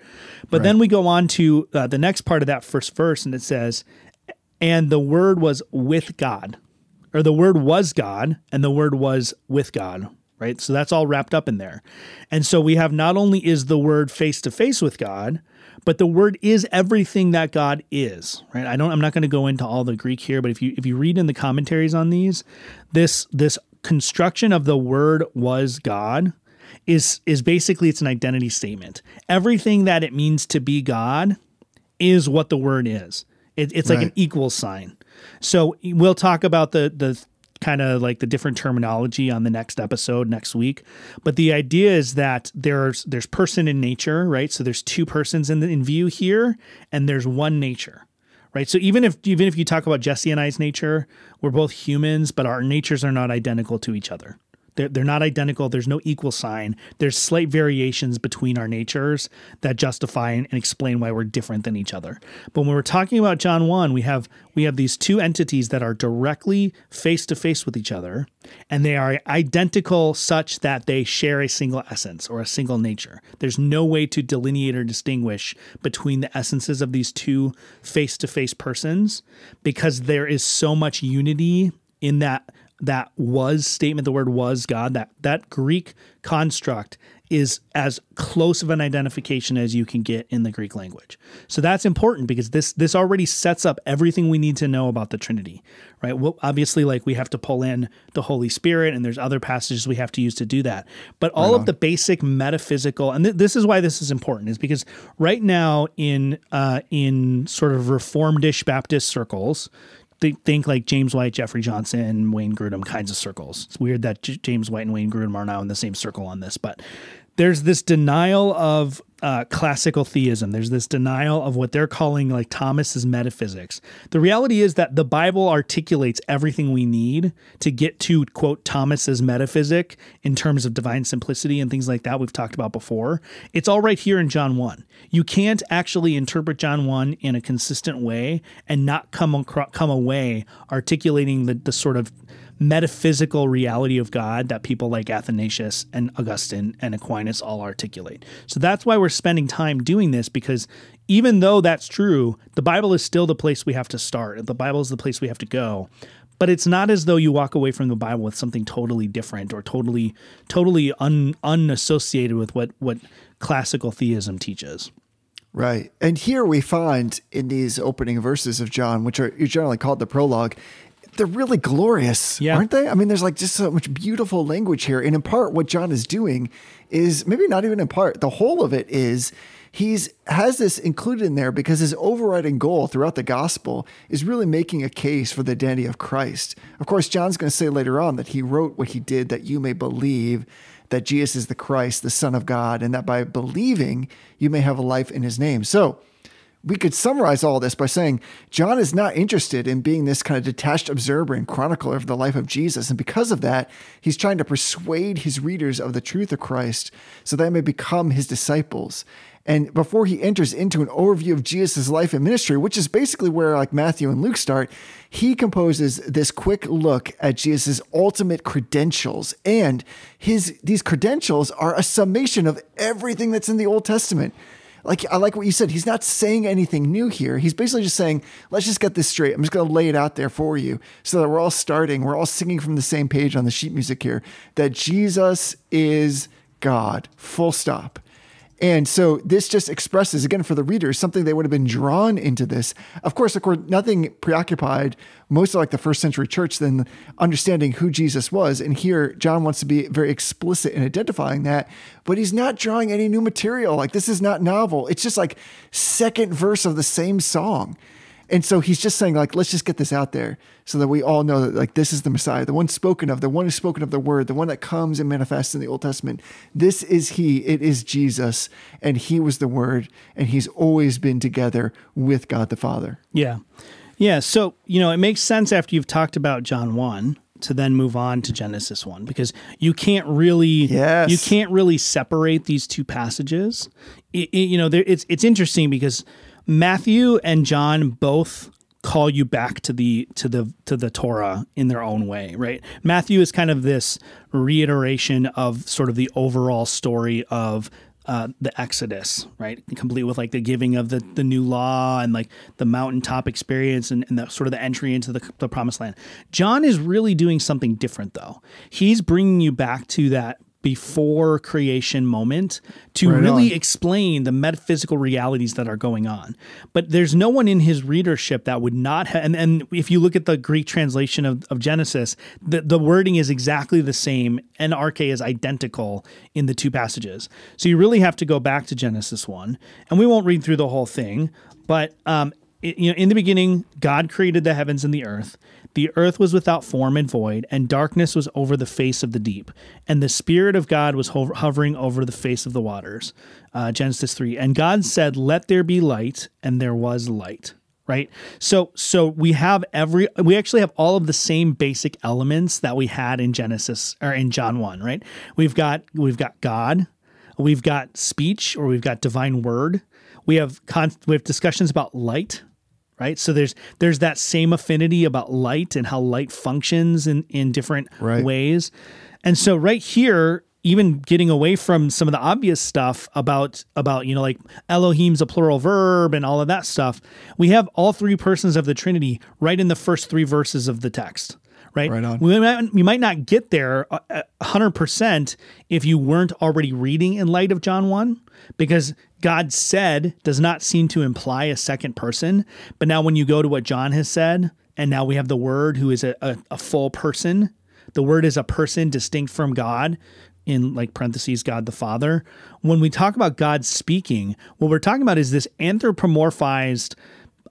But then we go on to uh, the next part of that first verse, and it says, and the word was with God, or the word was God, and the word was with God, right? So that's all wrapped up in there. And so we have not only is the word face to face with God, but the word is everything that God is, right? I don't I'm not going to go into all the Greek here, but if you if you read in the commentaries on these, this this construction of the word was God is is basically it's an identity statement. Everything that it means to be God is what the word is. It, it's like an equal sign. So we'll talk about the the kind of like the different terminology on the next episode next week. But the idea is that there's there's person in nature, right? So there's two persons in the, in view here, and there's one nature. Right. So even if even if you talk about Jesse and I's nature, we're both humans, but our natures are not identical to each other. They're, they're not identical. There's no equal sign. There's slight variations between our natures that justify and explain why we're different than each other. But when we're talking about John 1, we have we have these two entities that are directly face to face with each other, and they are identical such that they share a single essence or a single nature. There's no way to delineate or distinguish between the essences of these two face to face persons because there is so much unity in that that was statement the word was god that that greek construct is as close of an identification as you can get in the greek language. So that's important because this this already sets up everything we need to know about the trinity right? Well obviously like we have to pull in the holy spirit and there's other passages we have to use to do that. But all of the basic metaphysical and th- this is why this is important is because right now in uh in sort of reformedish baptist circles they think like James White, Jeffrey Johnson, Wayne Grudem kinds of circles. It's weird that J- James White and Wayne Grudem are now in the same circle on this, but there's this denial of uh, classical theism. There's this denial of what they're calling like Thomistic metaphysics. The reality is that the Bible articulates everything we need to get to quote Thomistic metaphysic in terms of divine simplicity and things like that we've talked about before. It's all right here in John 1. You can't actually interpret John 1 in a consistent way and not come come away articulating the, the sort of metaphysical reality of God that people like Athanasius and Augustine and Aquinas all articulate. So that's why we're spending time doing this because even though that's true, the Bible is still the place we have to start. The Bible is the place we have to go. But it's not as though you walk away from the Bible with something totally different or totally totally un, unassociated with what what classical theism teaches. Right. And here we find in these opening verses of John, which are generally called the prologue, they're really glorious, Yeah. aren't they? I mean, there's like just so much beautiful language here. And in part, what John is doing is maybe not even in part, the whole of it is he's has this included in there because his overriding goal throughout the gospel is really making a case for the identity of Christ. Of course, John's going to say later on that he wrote what he did that you may believe that Jesus is the Christ, the Son of God, and that by believing you may have a life in his name. So, we could summarize all this by saying John is not interested in being this kind of detached observer and chronicler of the life of Jesus. And because of that, he's trying to persuade his readers of the truth of Christ so they may become his disciples. And before he enters into an overview of Jesus' life and ministry, which is basically where like Matthew and Luke start, he composes this quick look at Jesus' ultimate credentials. And his these credentials are a summation of everything that's in the Old Testament like I like what you said. He's not saying anything new here. He's basically just saying, let's just get this straight. I'm just going to lay it out there for you so that we're all starting, we're all singing from the same page on the sheet music here that Jesus is God, full stop. And so this just expresses, again, for the readers, something they would have been drawn into this. Of course, of course, nothing preoccupied most of like the first century church than understanding who Jesus was. And here, John wants to be very explicit in identifying that, but he's not drawing any new material. Like this is not novel. It's just like second verse of the same song. And so he's just saying, like, let's just get this out there so that we all know that, like, this is the Messiah, the one spoken of, the one who's spoken of the word, the one that comes and manifests in the Old Testament. This is he. It is Jesus. And he was the word. And he's always been together with God the Father. Yeah. Yeah. So, you know, it makes sense after you've talked about John 1 to then move on to Genesis 1 because you can't really Yes. you can't really separate these two passages. It- it- you know, there, it's it's interesting because Matthew and John both call you back to the to the to the Torah in their own way, right? Matthew is kind of this reiteration of sort of the overall story of uh, the Exodus, right? Complete with like the giving of the, the new law and like the mountaintop experience and, and the sort of the entry into the, the promised land. John is really doing something different though. He's bringing you back to that before creation moment to Right really on. explain the metaphysical realities that are going on. But there's no one in his readership that would not have, and, and if you look at the Greek translation of, of Genesis, the, the wording is exactly the same. En arche is identical in the two passages. So you really have to go back to Genesis 1. And we won't read through the whole thing, but um, it- you know, in the beginning, God created the heavens and the earth. The earth was without form and void, and darkness was over the face of the deep. And the Spirit of God was hover- hovering over the face of the waters. Uh, Genesis 3. And God said, Let there be light, and there was light. Right? So so we have every we actually have all of the same basic elements that we had in Genesis or in John 1, right? We've got we've got God, we've got speech or we've got divine word. We have con- we have discussions about light, right? So there's there's that same affinity about light and how light functions in in different Right. ways. And so right here even getting away from some of the obvious stuff about about you know like Elohim's a plural verb and all of that stuff, we have all three persons of the Trinity right in the first three verses of the text. Right. Right on. We might, we might not get there uh, a hundred percent if you weren't already reading in light of John one, because God said does not seem to imply a second person. But now when you go to what John has said, and now we have the Word, who is a, a, a full person. The Word is a person distinct from God. In like parentheses, God the Father. When we talk about God speaking, what we're talking about is this anthropomorphized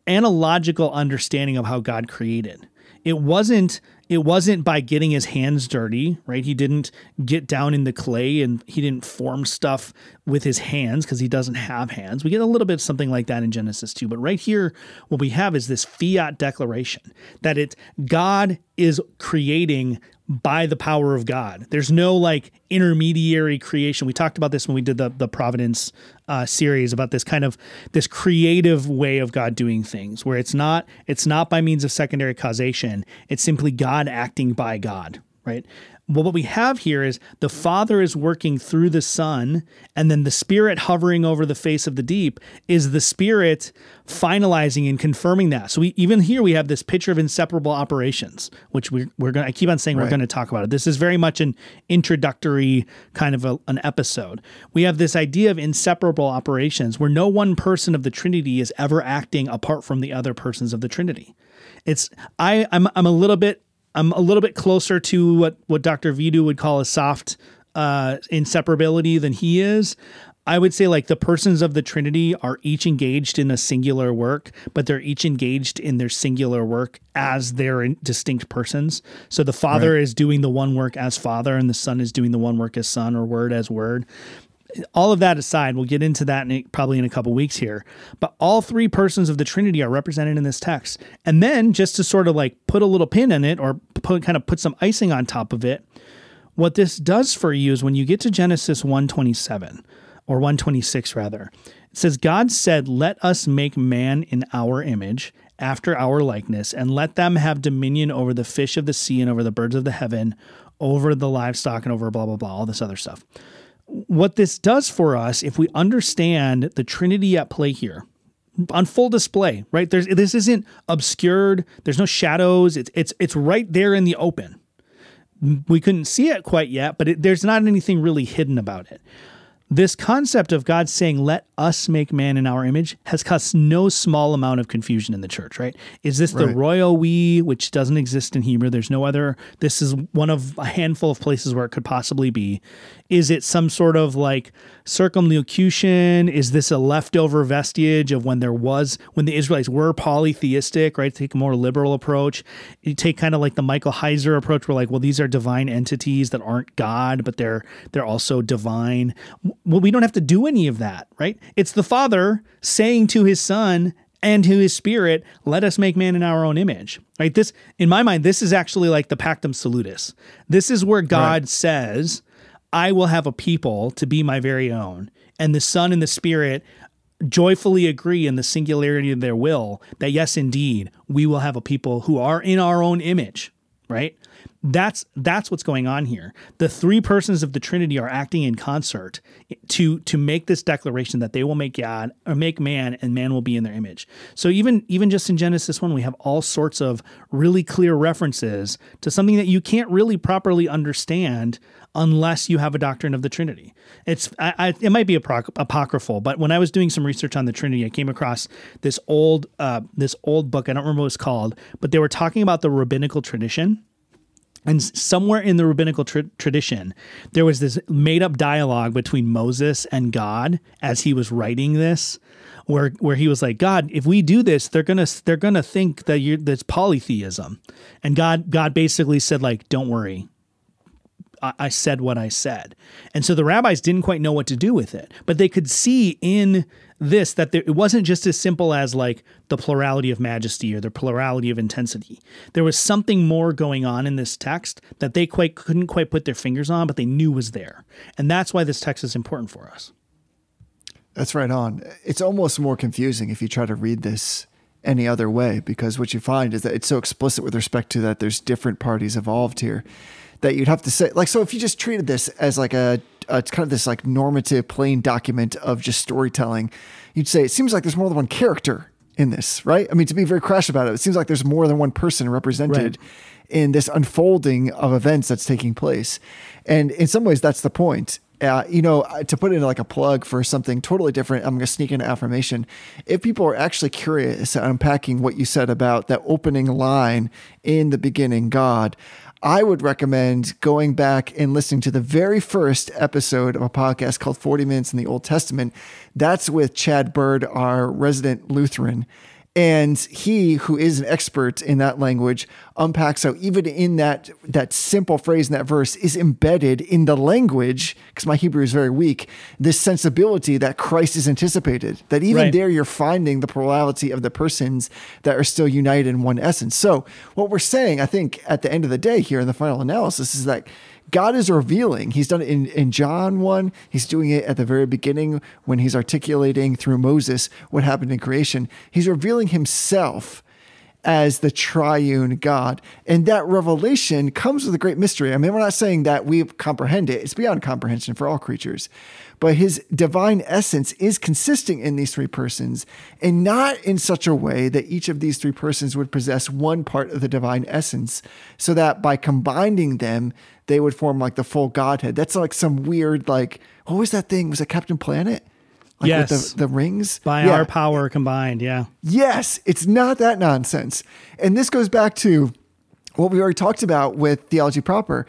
analogical understanding of how God created. It wasn't it wasn't by getting his hands dirty, right? He didn't get down in the clay and he didn't form stuff with his hands because he doesn't have hands. We get a little bit of something like that in Genesis 2, but right here what we have is this fiat declaration that it God is creating by the power of God. There's no like intermediary creation. We talked about this when we did the the Providence uh, series about this kind of this creative way of God doing things, where it's not it's not by means of secondary causation. It's simply God acting by God, right? Well, what we have here is the Father is working through the Son, and then the Spirit hovering over the face of the deep is the Spirit finalizing and confirming that. So we even here we have this picture of inseparable operations, which we're, we're going. to I keep on saying we're going to talk about it. This is very much an introductory kind of a, an episode. We have this idea of inseparable operations where no one person of the Trinity is ever acting apart from the other persons of the Trinity. It's I I'm I'm a little bit I'm a little bit closer to what what Dr. Vidu would call a soft uh, inseparability than he is. I would say like the persons of the Trinity are each engaged in a singular work, but they're each engaged in their singular work as their in- distinct persons. So the Father is doing the one work as Father, and the Son is doing the one work as Son, or Word as Word all of that aside, we'll get into that in probably in a couple weeks here. But all three persons of the Trinity are represented in this text. And then just to sort of like put a little pin in it or put kind of put some icing on top of it, what this does for you is when you get to Genesis 127 or 126 rather, it says God said, "Let us make man in our image." After our likeness, and let them have dominion over the fish of the sea and over the birds of the heaven, over the livestock and over blah, blah, blah, all this other stuff what this does for us if we understand the trinity at play here on full display right? There's this isn't obscured. There's no shadows. It's it's it's right there in the open. We couldn't see it quite yet but it, there's not anything really hidden about it. This concept of God saying, let us make man in our image has caused no small amount of confusion in the church, right? Is this the royal we, which doesn't exist in Hebrew? There's no other, this is one of a handful of places where it could possibly be. Is it some sort of like circumlocution? Is this a leftover vestige of when there was, when the Israelites were polytheistic, right? Take a more liberal approach. You take kind of like the Michael Heiser approach where like, well, these are divine entities that aren't God, but they're, they're also divine. Well, we don't have to do any of that, right? It's the Father saying to his Son, and to his spirit, let us make man in our own image. Right? This, in my mind, this is actually like the Pactum Salutis. This is where God says, I will have a people to be my very own. And the Son and the Spirit joyfully agree in the singularity of their will that, yes, indeed, we will have a people who are in our own image, right? That's that's what's going on here. The three persons of the Trinity are acting in concert to to make this declaration that they will make God or make man and man will be in their image. So even even just in Genesis 1 we have all sorts of really clear references to something that you can't really properly understand unless you have a doctrine of the Trinity. It's I, I, it might be apoc- apocryphal, but when I was doing some research on the Trinity, I came across this old uh, this old book. I don't remember what it's called, but they were talking about the rabbinical tradition. And somewhere in the rabbinical tra- tradition, there was this made up dialogue between Moses and God as he was writing this. Where, where he was like God, if we do this, they're gonna they're gonna think that you're that's polytheism, and God God basically said like, don't worry, I, said what I said. And so the rabbis didn't quite know what to do with it, but they could see in this that there, it wasn't just as simple as like the plurality of majesty or the plurality of intensity. There was something more going on in this text that they quite couldn't quite put their fingers on, but they knew was there. And that's why this text is important for us. That's right on. It's almost more confusing if you try to read this any other way because what you find is that it's so explicit with respect to that there's different parties involved here that you'd have to say like so if you just treated this as like a, a it's kind of this like normative plain document of just storytelling you'd say it seems like there's more than one character in this right? I mean to be very crash about it it seems like there's more than one person represented in this unfolding of events that's taking place. And in some ways that's the point. Uh, you know, uh, to put in like a plug for something totally different, I'm going to sneak in an affirmation. If people are actually curious unpacking what you said about that opening line in the beginning, God, I would recommend going back and listening to the very first episode of a podcast called 40 Minutes in the Old Testament. That's with Chad Bird, our resident Lutheran. And he, who is an expert in that language, unpacks how even in that that simple phrase in that verse is embedded in the language, because my Hebrew is very weak, this sensibility that Christ is anticipated. That even Right. there you're finding the plurality of the persons that are still united in one essence. So what we're saying, I think, at the end of the day here in the final analysis is that God is revealing. He's done it in, in John 1. He's doing it at the very beginning when he's articulating through Moses what happened in creation. He's revealing himself as the triune God. And that revelation comes with a great mystery. I mean, we're not saying that we comprehend it, it's beyond comprehension for all creatures. But his divine essence is consisting in these three persons, and not in such a way that each of these three persons would possess one part of the divine essence, so that by combining them, they would form like the full Godhead. That's like some weird, like, what was that thing? Was it Captain Planet? Like Yes. with the, the rings? By Yeah. our power combined, yeah. Yes, it's not that nonsense. And this goes back to what we already talked about with theology proper.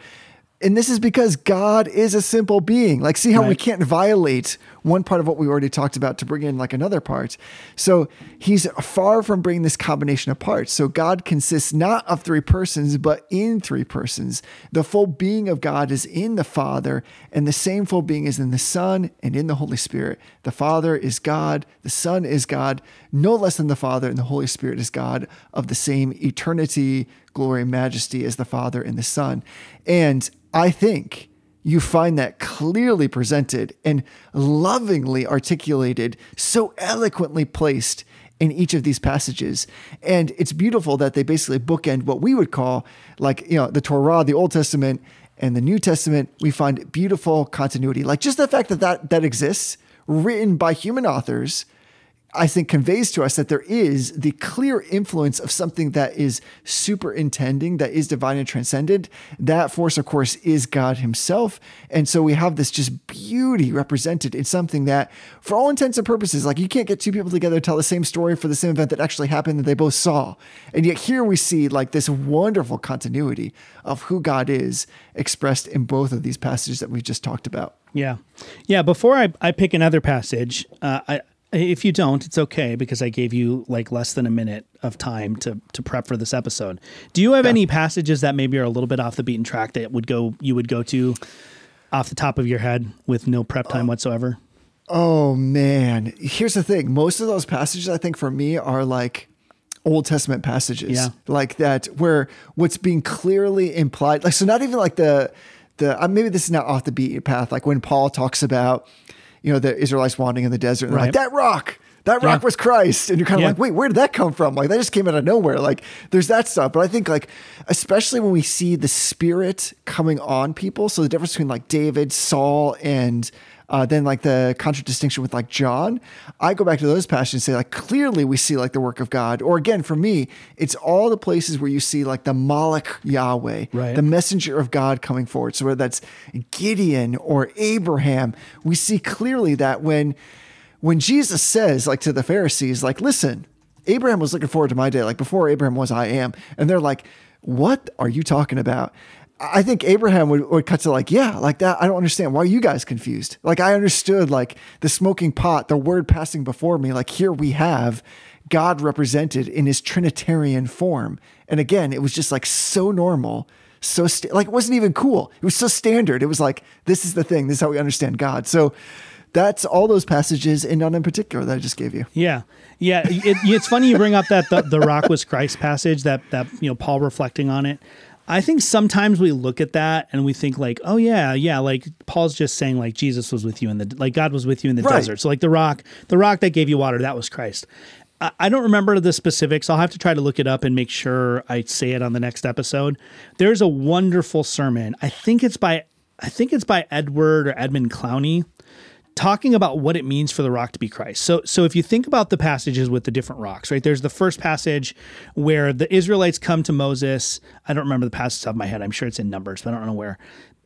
And this is because God is a simple being. Like, see how we can't violate one part of what we already talked about to bring in like another part. So he's far from bringing this combination of parts. So God consists not of three persons, but in three persons. The full being of God is in the Father, and the same full being is in the Son and in the Holy Spirit. The Father is God, the Son is God, no less than the Father, and the Holy Spirit is God of the same eternity, glory, and majesty as the Father and the Son. And I think you find that clearly presented and lovingly articulated, so eloquently placed in each of these passages. And it's beautiful that they basically bookend what we would call like, you know, the Torah, the Old Testament, and the New Testament. We find beautiful continuity. Like just the fact that that, that exists, written by human authors, I think conveys to us that there is the clear influence of something that is superintending, that is divine and transcendent. That force, of course, is God Himself. And so we have this just beauty represented in something that, for all intents and purposes, like you can't get two people together to tell the same story for the same event that actually happened that they both saw. And yet here we see like this wonderful continuity of who God is expressed in both of these passages that we've just talked about. Yeah. Yeah. Before I, I pick another passage, uh, I, if you don't, it's okay because I gave you like less than a minute of time to to prep for this episode. Do you have any passages that maybe are a little bit off the beaten track that would go you would go to off the top of your head with no prep time whatsoever? Oh man, here's the thing. Most of those passages, I think, for me, are like Old Testament passages, Yeah. like that, where what's being clearly implied, like so, not even like the the uh, maybe this is not off the beaten path, like when Paul talks about you know the Israelites wandering in the desert, and Right. like that rock. That rock Yeah. was Christ. And you're kind of Yeah. like, wait, where did that come from? Like, that just came out of nowhere. Like, there's that stuff. But I think, like, especially when we see the spirit coming on people. So the difference between like David, Saul, and uh, then like the contradistinction with like John, I go back to those passages and say, like, clearly we see like the work of God. Or again, for me, it's all the places where you see like the Malach Yahweh, Right. the messenger of God coming forward. So whether that's Gideon or Abraham, we see clearly that when when Jesus says like to the Pharisees, like, listen, Abraham was looking forward to my day, like before Abraham was, I am. And they're like, what are you talking about? I think Abraham would, would cut to like, yeah, like that. I don't understand. Why are you guys confused? Like, I understood like the smoking pot, the word passing before me. Like, here we have God represented in his Trinitarian form. And again, it was just like so normal, so sta- like it wasn't even cool. It was so standard. It was like, this is the thing. This is how we understand God. So that's all those passages and none in particular that I just gave you. Yeah, yeah. It, it's funny you bring up that the, the rock was Christ passage. That that you know Paul reflecting on it. I think sometimes we look at that and we think like, oh yeah, yeah, like Paul's just saying like Jesus was with you in the like God was with you in the Right. desert. So like the rock, the rock that gave you water, that was Christ. I, I don't remember the specifics. I'll have to try to look it up and make sure I say it on the next episode. There's a wonderful sermon. I think it's by I think it's by Edward or Edmund Clowney talking about what it means for the rock to be Christ. So so if you think about the passages with the different rocks, right? There's the first passage where the Israelites come to Moses. I don't remember the passage off my head. I'm sure it's in Numbers, but I don't know where.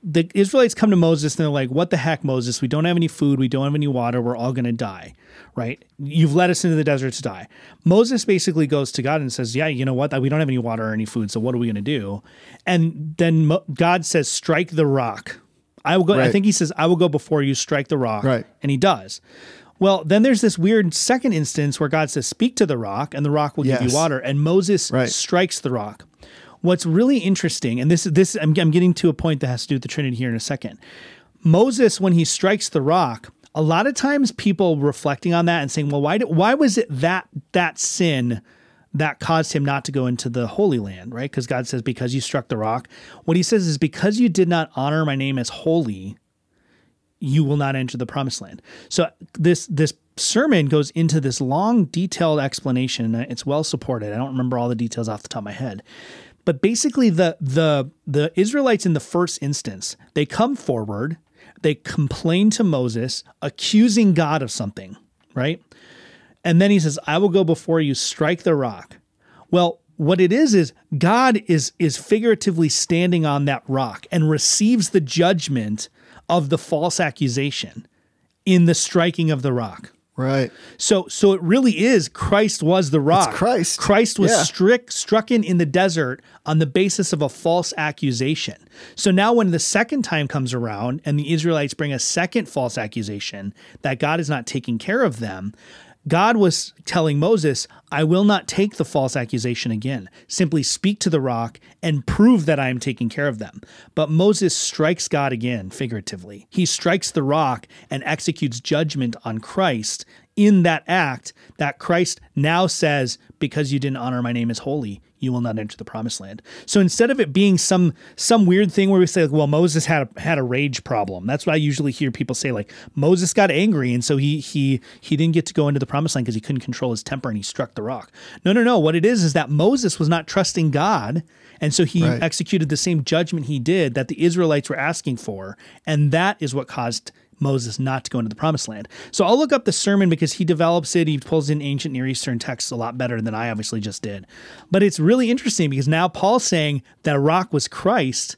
The Israelites come to Moses and they're like, "What the heck, Moses? We don't have any food. We don't have any water. We're all going to die." Right? You've led us into the desert to die. Moses basically goes to God and says, "Yeah, you know what? We don't have any water or any food. So what are we going to do?" And then God says, "Strike the rock." I will go. I think he says, "I will go before you. Strike the rock." Right. And he does. Well, then there's this weird second instance where God says, Speak to the rock, and the rock will give you water. And Moses Right. strikes the rock. What's really interesting, and this this I'm, I'm getting to a point that has to do with the Trinity here in a second. Moses, when he strikes the rock, a lot of times people reflecting on that and saying, "Well, why did, why was it that that sin that caused him not to go into the Holy Land?" Right? Because God says, "Because you struck the rock." What He says is, "Because you did not honor my name as holy, you will not enter the promised land. So this this sermon goes into this long detailed explanation and it's well supported. I don't remember all the details off the top of my head. But basically the the the Israelites in the first instance, they come forward, they complain to Moses accusing God of something, right? And then he says, "I will go before you, strike the rock." Well, what it is is God is is figuratively standing on that rock and receives the judgment of the false accusation in the striking of the rock. Right. So so it really is Christ was the rock. Christ. Christ was Yeah. strick struck in in the desert on the basis of a false accusation. So now when the second time comes around and the Israelites bring a second false accusation that God is not taking care of them, God was telling Moses, I will not take the false accusation again. Simply speak to the rock and prove that I am taking care of them. But Moses strikes God again, figuratively. He strikes the rock and executes judgment on Christ in that act that Christ now says, Because you didn't honor my name as holy, you will not enter the promised land. So instead of it being some some weird thing where we say, like, well, Moses had a had a rage problem. That's what I usually hear people say, like Moses got angry and so he he he didn't get to go into the promised land because he couldn't control his temper and he struck the rock. No, no, no. What it is is that Moses was not trusting God. And so he Right. executed the same judgment he did that the Israelites were asking for. And that is what caused Moses not to go into the promised land. So I'll look up the sermon because he develops it. He pulls in ancient Near Eastern texts a lot better than I obviously just did. But it's really interesting because now Paul's saying that rock was Christ.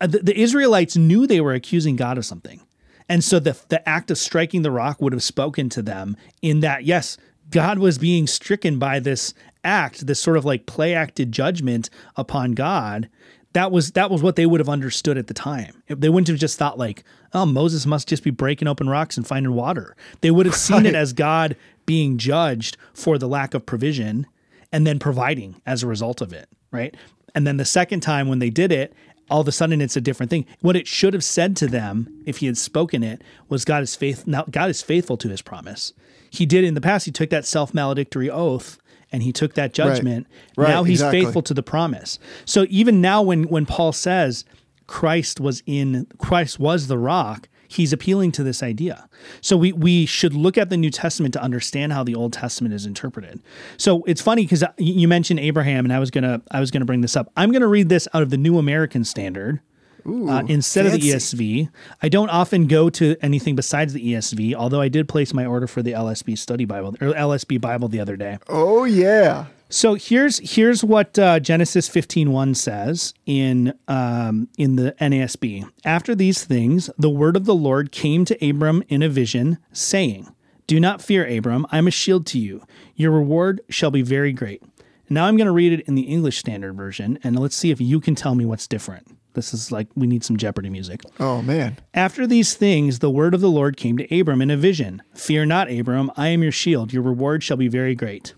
Uh, The, the Israelites knew they were accusing God of something. And so the, the act of striking the rock would have spoken to them in that, yes, God was being stricken by this act, this sort of like play acted judgment upon God. That was that was what they would have understood at the time. They wouldn't have just thought like, oh, Moses must just be breaking open rocks and finding water. They would have seen it as God being judged for the lack of provision and then providing as a result of it, right? And then the second time when they did it, all of a sudden it's a different thing. What it should have said to them if he had spoken it was God is faith now God is faithful to his promise. He did in the past, he took that self-maledictory oath and he took that judgment. Right, now he's exactly. faithful to the promise. So even now when when Paul says Christ was in Christ was the rock, he's appealing to this idea. So we we should look at the New Testament to understand how the Old Testament is interpreted. So it's funny because uh, you mentioned Abraham, and I was gonna I was gonna bring this up. I'm gonna read this out of the New American Standard. Uh, instead fancy. of the ESV, I don't often go to anything besides the ESV. Although I did place my order for the LSB Study Bible or LSB Bible the other day. Oh yeah. So here's here's what uh, Genesis 15:1 says in um, in the NASB. After these things, the word of the Lord came to Abram in a vision, saying, "Do not fear, Abram. I am a shield to you. Your reward shall be very great." Now I'm going to read it in the English Standard Version, and let's see if you can tell me what's different. This is like we need some Jeopardy music. Oh man. After these things, the word of the Lord came to Abram in a vision. Fear not, Abram. I am your shield. Your reward shall be very great.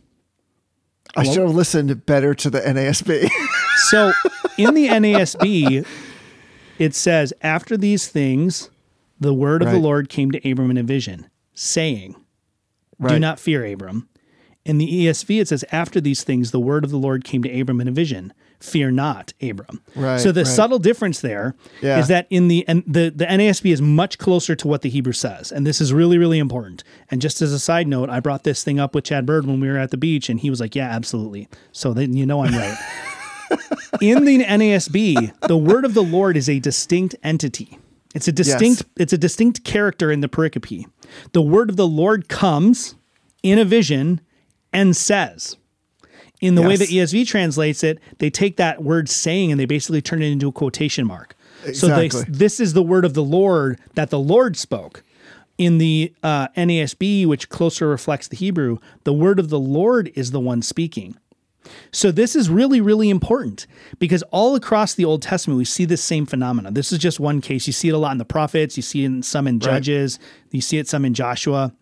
I should have listened better to the NASB. So in the NASB, it says, After these things, the word of the Lord came to Abram in a vision, saying, Do not fear, Abram. In the ESV, it says, After these things, the word of the Lord came to Abram in a vision. Fear not, Abram. Right, so the right. subtle difference there is Yeah. that in the and the, the NASB is much closer to what the Hebrew says. And this is really, really important. And just as a side note, I brought this thing up with Chad Bird when we were at the beach, and he was like, Yeah, absolutely. So then you know I'm right. in the NASB, the word of the Lord is a distinct entity. It's a distinct it's a distinct character in the pericope. The word of the Lord comes in a vision and says. In the way that ESV translates it, they take that word saying and they basically turn it into a quotation mark. So they, this is the word of the Lord that the Lord spoke. In the uh, NASB, which closer reflects the Hebrew, the word of the Lord is the one speaking. So this is really, really important because all across the Old Testament we see this same phenomena. This is just one case. You see it a lot in the prophets. You see it in some in Judges. You see it some in Joshua.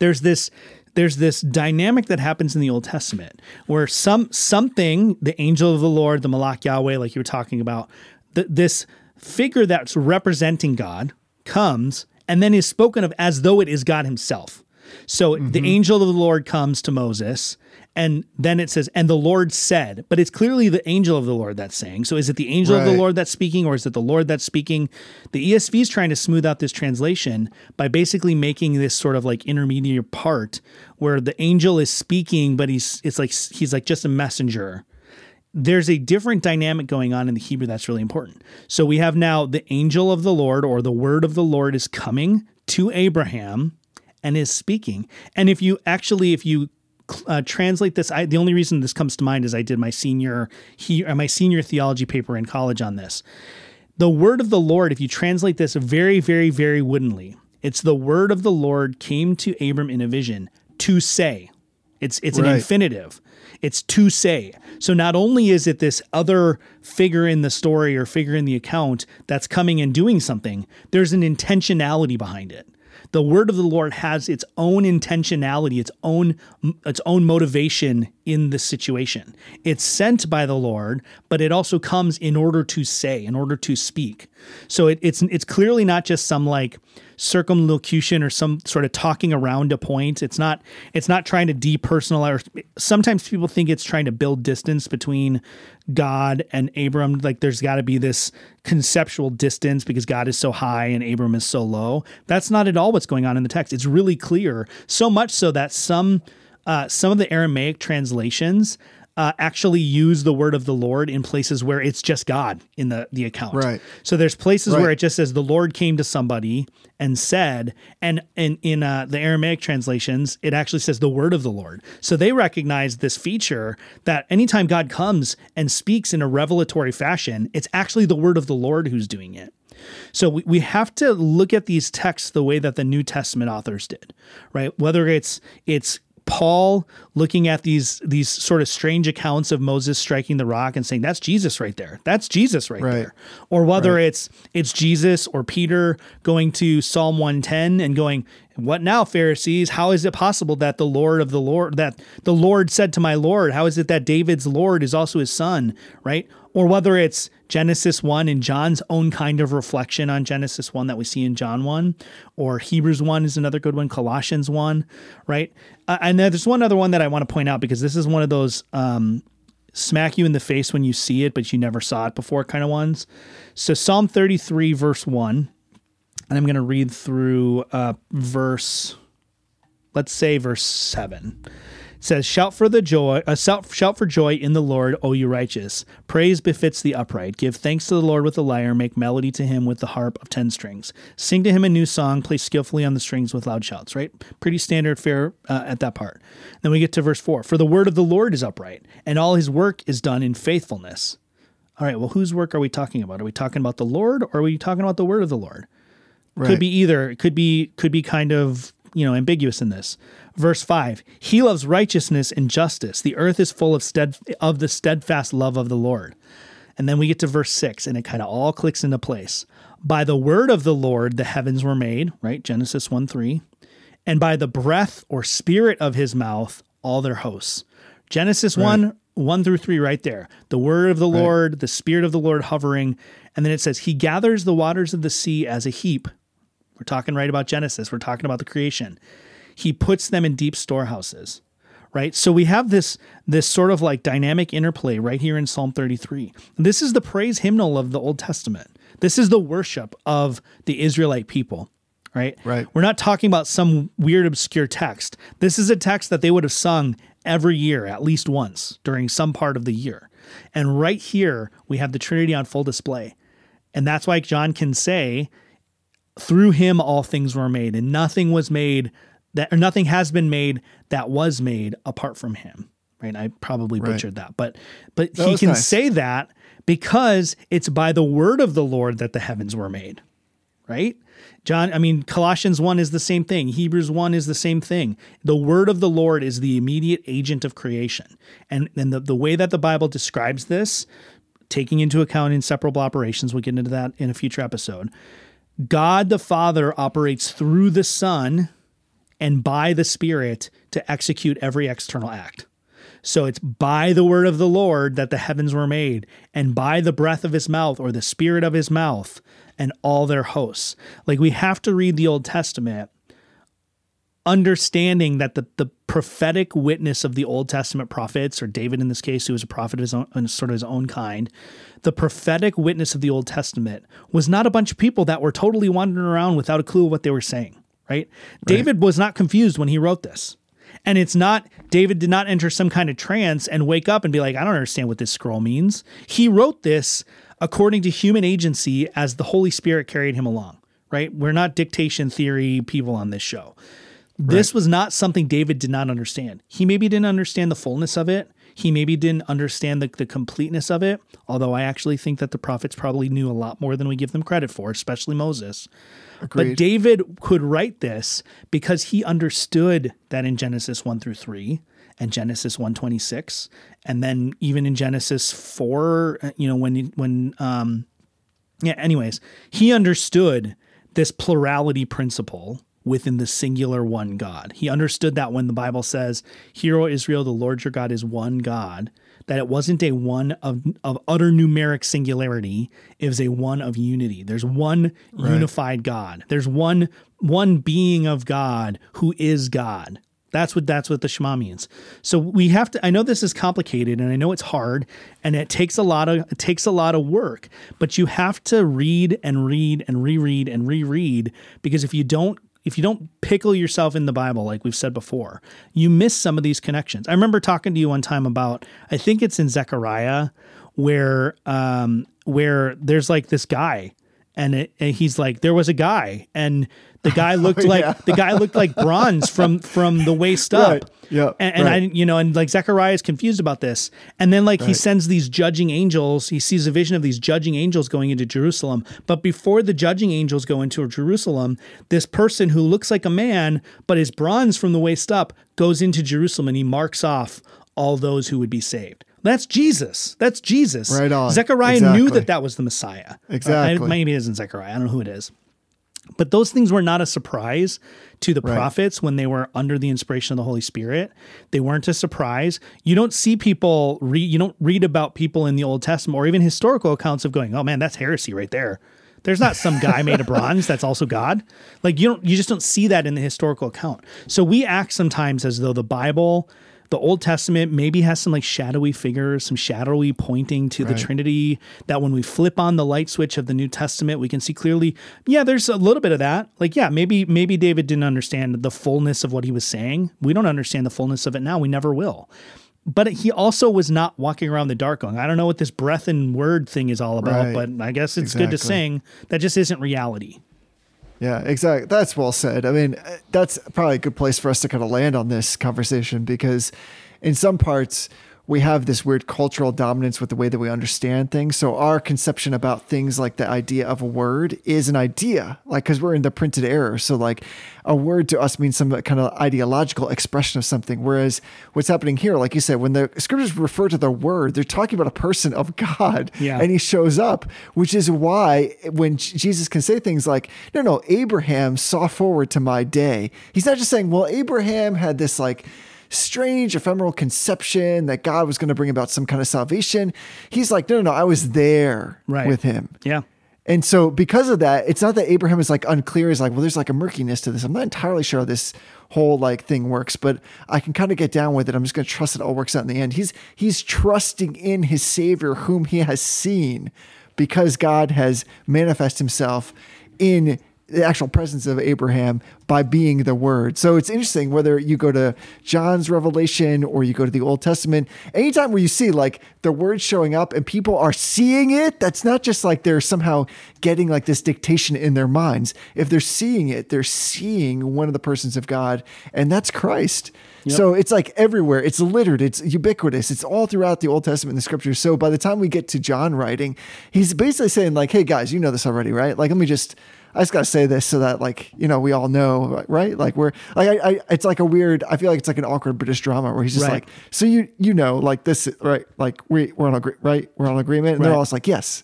There's this there's this dynamic that happens in the Old Testament where some something, the angel of the Lord, the Malach Yahweh, like you were talking about, th- this figure that's representing God comes and then is spoken of as though it is God Himself. So the mm-hmm. angel of the Lord comes to Moses, and then it says, and the Lord said, but it's clearly the angel of the Lord that's saying. So is it the angel of the Lord that's speaking, or is it the Lord that's speaking? The ESV is trying to smooth out this translation by basically making this sort of like intermediate part where the angel is speaking, but he's it's like he's like just a messenger there's a different dynamic going on in the Hebrew that's really important. So we have now the angel of the Lord or the word of the Lord is coming to Abraham and is speaking. And if you actually, if you uh, translate this, I, the only reason this comes to mind is I did my senior he, uh, my senior theology paper in college on this. The word of the Lord, if you translate this very, very, very woodenly, it's the word of the Lord came to Abram in a vision to say. It's it's an infinitive. It's to say. So not only is it this other figure in the story or figure in the account that's coming and doing something, there's an intentionality behind it. The word of the Lord has its own intentionality, its own its own motivation in the situation. It's sent by the Lord, but it also comes in order to say, in order to speak. So it, it's it's clearly not just some like circumlocution or some sort of talking around a point. It's not it's not trying to depersonalize. Sometimes people think it's trying to build distance between God and Abram. Like there's got to be this conceptual distance because God is so high and Abram is so low. That's not at all what's going on in the text. It's really clear. So much so that some uh, some of the Aramaic translations uh, actually use the word of the Lord in places where it's just God in the the account. Right. So there's places Right. where it just says the Lord came to somebody and said, and and in uh, the Aramaic translations, it actually says the word of the Lord. So they recognize this feature that anytime God comes and speaks in a revelatory fashion, it's actually the word of the Lord who's doing it. So we, we have to look at these texts the way that the New Testament authors did, right? Whether it's it's Paul looking at these these sort of strange accounts of Moses striking the rock and saying that's Jesus right there. That's Jesus right, Right. there. Or whether Right. it's it's Jesus or Peter going to Psalm 110 and going, "What now, Pharisees? How is it possible that the Lord of the Lord that the Lord said to my Lord, how is it that David's Lord is also his son?" Right? Or whether it's Genesis 1 and John's own kind of reflection on Genesis 1 that we see in John 1, or Hebrews 1 is another good one, Colossians 1, right? Uh, and there's one other one that I want to point out because this is one of those um, smack you in the face when you see it, but you never saw it before kind of ones. So Psalm 33, verse 1, and I'm going to read through uh, verse, let's say verse 7. Says, "Shout for the joy, uh, shout, shout for joy in the Lord, O you righteous. Praise befits the upright. Give thanks to the Lord with the lyre. Make melody to him with the harp of ten strings. Sing to him a new song. Play skillfully on the strings with loud shouts." Right, pretty standard fare uh, at that part. Then we get to verse four. For the word of the Lord is upright, and all his work is done in faithfulness. All right. Well, whose work are we talking about? Are we talking about the Lord, or are we talking about the word of the Lord? Right. Could be either. It could be could be kind of you know ambiguous in this. Verse five: He loves righteousness and justice. The earth is full of stead of the steadfast love of the Lord. And then we get to verse six, and it kind of all clicks into place. By the word of the Lord, the heavens were made. Right, Genesis one three, and by the breath or spirit of His mouth, all their hosts. Genesis one one through three, right there. The word of the Lord, the spirit of the Lord hovering, and then it says, He gathers the waters of the sea as a heap. We're talking right about Genesis. We're talking about the creation. He puts them in deep storehouses, right? So we have this this sort of like dynamic interplay right here in Psalm 33. This is the praise hymnal of the Old Testament. This is the worship of the Israelite people, right? Right. We're not talking about some weird obscure text. This is a text that they would have sung every year at least once during some part of the year. And right here we have the Trinity on full display. And that's why John can say through him all things were made and nothing was made that or nothing has been made that was made apart from him right? I probably Right. butchered that but but That he can nice. say that because it's by the word of the lord that the heavens were made right? John i mean colossians 1 is the same thing. Hebrews 1 is the same thing. The word of the lord is the immediate agent of creation. And and the, the way that the bible describes this taking into account inseparable operations we'll get into that in a future episode God the Father operates through the Son and by the Spirit to execute every external act. So it's by the word of the Lord that the heavens were made, and by the breath of his mouth or the spirit of his mouth, and all their hosts. Like we have to read the Old Testament understanding that the, the prophetic witness of the Old Testament prophets, or David in this case, who was a prophet of his own, sort of his own kind, the prophetic witness of the Old Testament was not a bunch of people that were totally wandering around without a clue of what they were saying, right? David was not confused when he wrote this. And it's not, David did not enter some kind of trance and wake up and be like, I don't understand what this scroll means. He wrote this according to human agency as the Holy Spirit carried him along, right? We're not dictation theory people on this show. This was not something David did not understand. He maybe didn't understand the fullness of it. He maybe didn't understand the, the completeness of it, although I actually think that the prophets probably knew a lot more than we give them credit for, especially Moses. But David could write this because he understood that in Genesis 1 through 3 and Genesis 126 and then even in Genesis 4 uh, you know when when um yeah anyways he understood this plurality principle within the singular one God. He understood that when the Bible says, Hear, O Israel, the Lord your God is one God, that it wasn't a one of, of utter numeric singularity, it was a one of unity. There's one unified God. There's one one being of God who is God. That's what that's what the Shema means. So we have to I know this is complicated and I know it's hard and it takes a lot of it takes a lot of work, but you have to read and read and reread and reread because if you don't if you don't pickle yourself in the Bible, like we've said before, you miss some of these connections. I remember talking to you one time about, I think it's in Zechariah, where um, where there's like this guy, and, it, and he's like, there was a guy, and the guy looked like yeah. the guy looked like bronze from from the waist up. Right. Yeah, And, and right. I, you know, and like Zechariah is confused about this. And then like he sends these judging angels, he sees a vision of these judging angels going into Jerusalem. But before the judging angels go into Jerusalem, this person who looks like a man, but is bronze from the waist up, goes into Jerusalem and he marks off all those who would be saved. That's Jesus. That's Jesus. Right on. Zechariah knew that that was the Messiah. Exactly. Uh, maybe it isn't Zechariah. I don't know who it is. But those things were not a surprise to the Right. prophets when they were under the inspiration of the Holy Spirit. They weren't a surprise. You don't see people read you don't read about people in the Old Testament or even historical accounts of going, "Oh man, that's heresy right there." There's not some guy made of bronze that's also God. Like you don't you just don't see that in the historical account. So we act sometimes as though the Bible the Old Testament maybe has some like shadowy figures, some shadowy pointing to the Trinity that when we flip on the light switch of the New Testament, we can see clearly, yeah, there's a little bit of that. Like, yeah, maybe maybe David didn't understand the fullness of what he was saying. We don't understand the fullness of it now. We never will. But he also was not walking around the dark going, I don't know what this breath and word thing is all about, Right. but I guess it's good to sing. That just isn't reality. Yeah, exactly. That's well said. I mean, that's probably a good place for us to kind of land on this conversation because in some parts, we have this weird cultural dominance with the way that we understand things. So our conception about things like the idea of a word is an idea, like because we're in the printed era. So like a word to us means some kind of ideological expression of something. Whereas what's happening here, like you said, when the scriptures refer to the word, they're talking about a person of God, Yeah. and he shows up, which is why when Jesus can say things like, no, no, Abraham saw forward to my day. He's not just saying, well, Abraham had this like strange ephemeral conception that God was going to bring about some kind of salvation. He's like, no, no, no, I was there Right. with him. Yeah. And so because of that, it's not that Abraham is like unclear. He's like, well, there's like a murkiness to this. I'm not entirely sure how this whole like thing works, but I can kind of get down with it. I'm just going to trust it all works out in the end. He's he's trusting in his savior whom he has seen because God has manifest himself in the actual presence of Abraham by being the word. So it's interesting whether you go to John's revelation or you go to the Old Testament, anytime where you see like the word showing up and people are seeing it, that's not just like they're somehow getting like this dictation in their minds. If they're seeing it, they're seeing one of the persons of God, and that's Christ. So it's like everywhere. It's littered. It's ubiquitous. It's all throughout the Old Testament and the scriptures. So by the time we get to John writing, he's basically saying like, "Hey guys, you know this already, right? Like, let me just." I just gotta say this so that like you know we all know right? Like we're like I, I it's like a weird I feel like it's like an awkward British drama where he's just Right. like so you you know like this right like we we're on agree right? We're on agreement? And they're all just like yes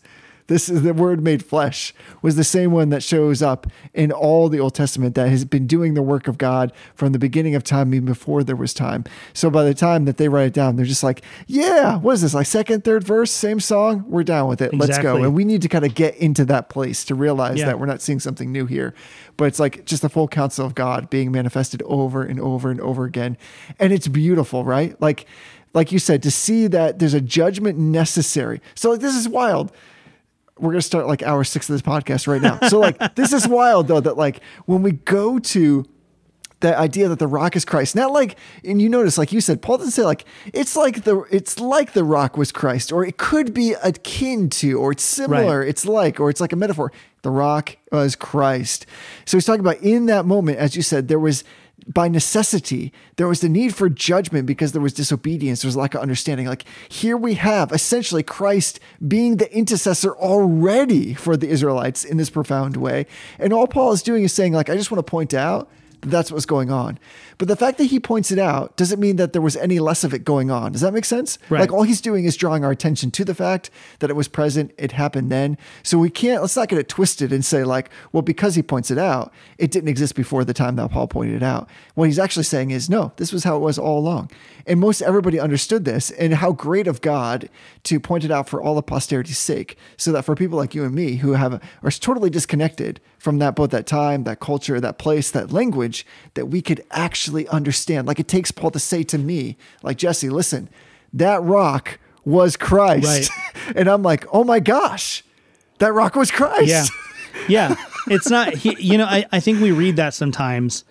this is the word made flesh was the same one that shows up in all the Old Testament that has been doing the work of God from the beginning of time, even before there was time. So by the time that they write it down, they're just like, yeah, what is this? Like second, third verse, same song. We're down with it. Let's go. And we need to kind of get into that place to realize Yeah. that we're not seeing something new here, but it's like just the full counsel of God being manifested over and over and over again. And it's beautiful, right? Like, like you said, to see that there's a judgment necessary. So like, this is wild we're gonna start like hour six of this podcast right now. So like this is wild though that like when we go to that idea that the rock is Christ, not like and you notice like you said, Paul doesn't say like it's like the it's like the rock was Christ, or it could be akin to, or it's similar, Right. it's like, or it's like a metaphor. The rock was Christ. So he's talking about in that moment, as you said, there was by necessity, there was the need for judgment because there was disobedience, there was lack of understanding. Like here we have essentially Christ being the intercessor already for the Israelites in this profound way. And all Paul is doing is saying, like, I just want to point out that's what's going on. But the fact that he points it out doesn't mean that there was any less of it going on. Does that make sense? Right. Like all he's doing is drawing our attention to the fact that it was present, it happened then. So we can't, let's not get it twisted and say, like, well, because he points it out, it didn't exist before the time that Paul pointed it out. What he's actually saying is, no, this was how it was all along. And most everybody understood this, and how great of God to point it out for all of posterity's sake, so that for people like you and me who have are totally disconnected from that both that time, that culture, that place, that language, that we could actually understand. Like it takes Paul to say to me, like Jesse, listen, that rock was Christ. and I'm like, oh my gosh, that rock was Christ. Yeah. Yeah. it's not. He, you know, I, I think we read that sometimes.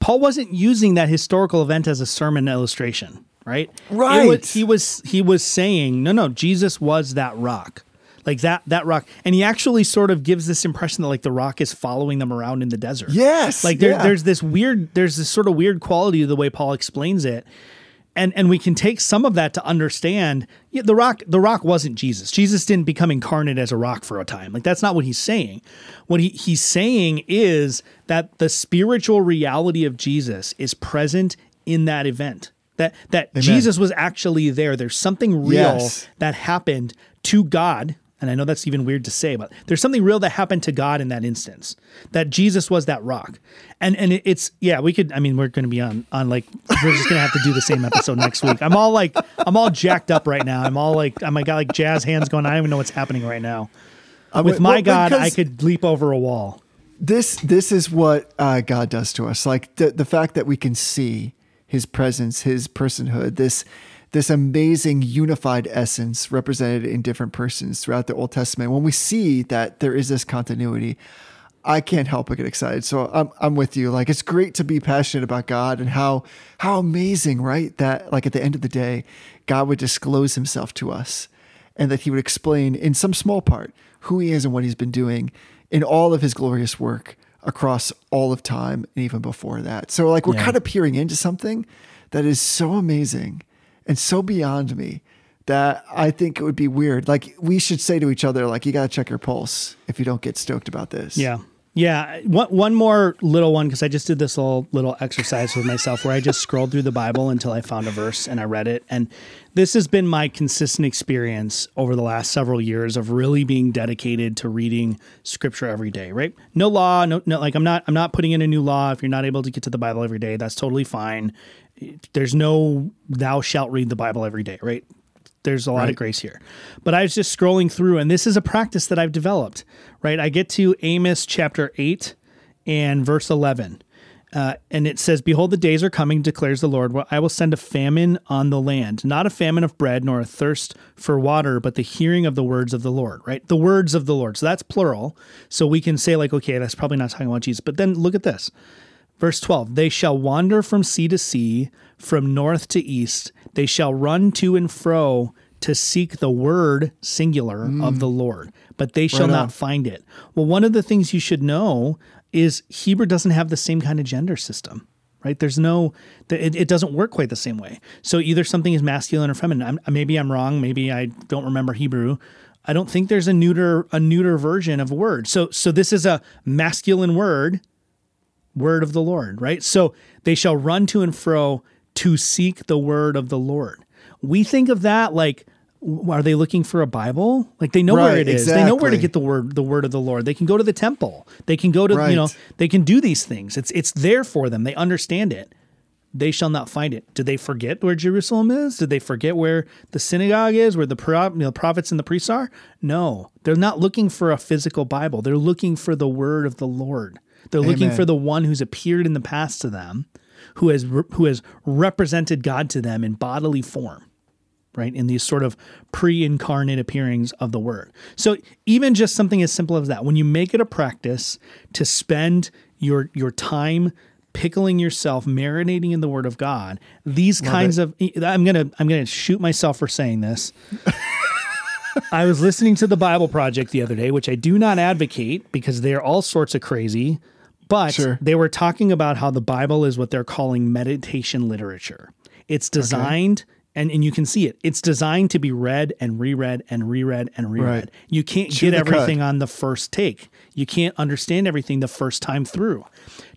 Paul wasn't using that historical event as a sermon illustration, right? Right. was- he was he was saying, no, no, Jesus was that rock, like that that rock, and he actually sort of gives this impression that like the rock is following them around in the desert. Yes, like there, yeah. there's this weird, there's this sort of weird quality to the way Paul explains it. And, and we can take some of that to understand yeah, the rock the rock wasn't Jesus. Jesus didn't become incarnate as a rock for a time. Like that's not what he's saying. What he, he's saying is that the spiritual reality of Jesus is present in that event. That that Jesus was actually there. There's something real Yes. that happened to God. And I know that's even weird to say, but there's something real that happened to God in that instance. That Jesus was that rock. And and it, it's yeah, we could I mean, we're gonna be on on like we're just gonna have to do the same episode next week. I'm all like I'm all jacked up right now. I'm all like I'm I got like jazz hands going. I don't even know what's happening right now. Uh, With well, my God, I could leap over a wall. this this is what uh, God does to us. Like the the fact that we can see His presence, His personhood, this this amazing unified essence represented in different persons throughout the Old Testament. When we see that there is this continuity, I can't help but get excited. So I'm I'm with you. Like it's great to be passionate about God and how how amazing, right? That like at the end of the day, God would disclose Himself to us, and that He would explain in some small part who He is and what He's been doing in all of His glorious work across all of time and even before that. So like we're Yeah. kind of peering into something that is so amazing and so beyond me that I think it would be weird. Like we should say to each other, like you got to check your pulse if you don't get stoked about this. Yeah. Yeah. One, one more little one, because I just did this little, little exercise with myself where I just scrolled through the Bible until I found a verse and I read it. And this has been my consistent experience over the last several years of really being dedicated to reading scripture every day, right? No law, no, no, like I'm not, I'm not putting in a new law. If you're not able to get to the Bible every day, that's totally fine. There's no thou shalt read the Bible every day, right? there's a lot of grace here. But I was just scrolling through, and this is a practice that I've developed, right? I get to Amos chapter 8 and verse 11. Uh, and it says, Behold, the days are coming, declares the Lord, where I will send a famine on the land, not a famine of bread, nor a thirst for water, but the hearing of the words of the Lord, right? The words of the Lord. So that's plural. So we can say, like, okay, that's probably not talking about Jesus. But then look at this. Verse 12 They shall wander from sea to sea, from north to east. They shall run to and fro to seek the word, singular, of mm. the Lord, but they shall Right not find it. Well, one of the things you should know is Hebrew doesn't have the same kind of gender system. Right? There's no, it, it doesn't work quite the same way. So either something is masculine or feminine. I'm, maybe I'm wrong. Maybe I don't remember Hebrew. I don't think there's a neuter a neuter version of a word. So so this is a masculine word word of the Lord, right? So they shall run to and fro to seek the word of the Lord. We think of that like are they looking for a Bible? Like they know where Right, it is. They know where to get the word the word of the Lord. They can go to the temple. They can go to, you know, they can do these things. It's it's there for them. They understand it. They shall not find it. Did they forget where Jerusalem is? Did they forget where the synagogue is, where the, pro- you know, prophets and the priests are? No, they're not looking for a physical Bible. They're looking for the word of the Lord. They're looking for the one who's appeared in the past to them, who has re- who has represented God to them in bodily form, right? In these sort of pre-incarnate appearings of the word. So even just something as simple as that, when you make it a practice to spend your your time pickling yourself, marinating in the word of God, these kinds of I'm gonna I'm gonna shoot myself for saying this. I was listening to the Bible Project the other day, which I do not advocate because they're all sorts of crazy. But Sure. they were talking about how the Bible is what they're calling meditation literature. It's designed, and, and you can see it, it's designed to be read and reread and reread and reread. Right. You can't Chew get everything on the first take. You can't understand everything the first time through.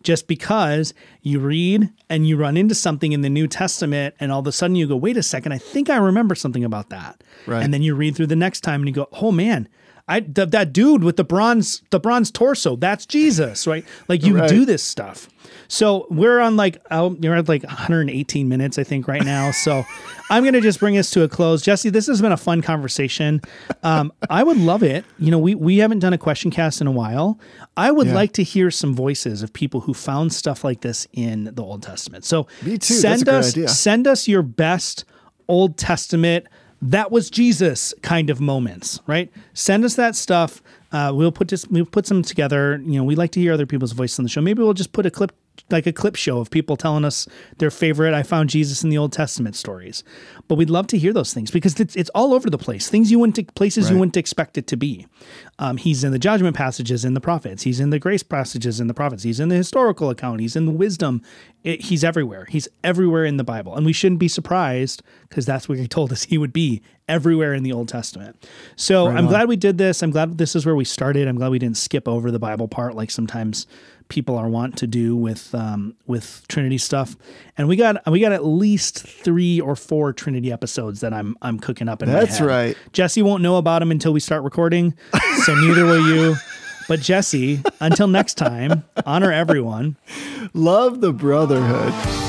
Just because you read and you run into something in the New Testament and all of a sudden you go, wait a second, I think I remember something about that. Right. And then you read through the next time and you go, oh man, I th- that dude with the bronze the bronze torso, that's Jesus, right? Like you Right. do this stuff. So we're on like oh, you're at like 118 minutes, I think, right now. So I'm gonna just bring us to a close. Jesse, this has been a fun conversation. Um, I would love it. You know, we we haven't done a question cast in a while. I would Yeah. like to hear some voices of people who found stuff like this in the Old Testament. So Me too. Send us send us your best Old Testament that was Jesus kind of moments, right? Send us that stuff. Uh, we'll put this, we'll put some together. You know, we like to hear other people's voices on the show. Maybe we'll just put a clip, like a clip show of people telling us their favorite. I found Jesus in the Old Testament stories, but we'd love to hear those things because it's, it's all over the place. Things you wouldn't, places you wouldn't expect it to be. Um, he's in the judgment passages in the prophets. He's in the grace passages in the prophets. He's in the historical account. He's in the wisdom. It, he's everywhere. He's everywhere in the Bible, and we shouldn't be surprised because that's where he told us he would be everywhere in the Old Testament. So I'm glad we did this. I'm glad this is where we started. I'm glad we didn't skip over the Bible part like sometimes people are wont to do with um, with Trinity stuff. And we got we got at least three or four Trinity episodes that I'm I'm cooking up in my That's right. Jesse won't know about them until we start recording, so neither will you. But Jesse, until next time, honor everyone. Love the brotherhood.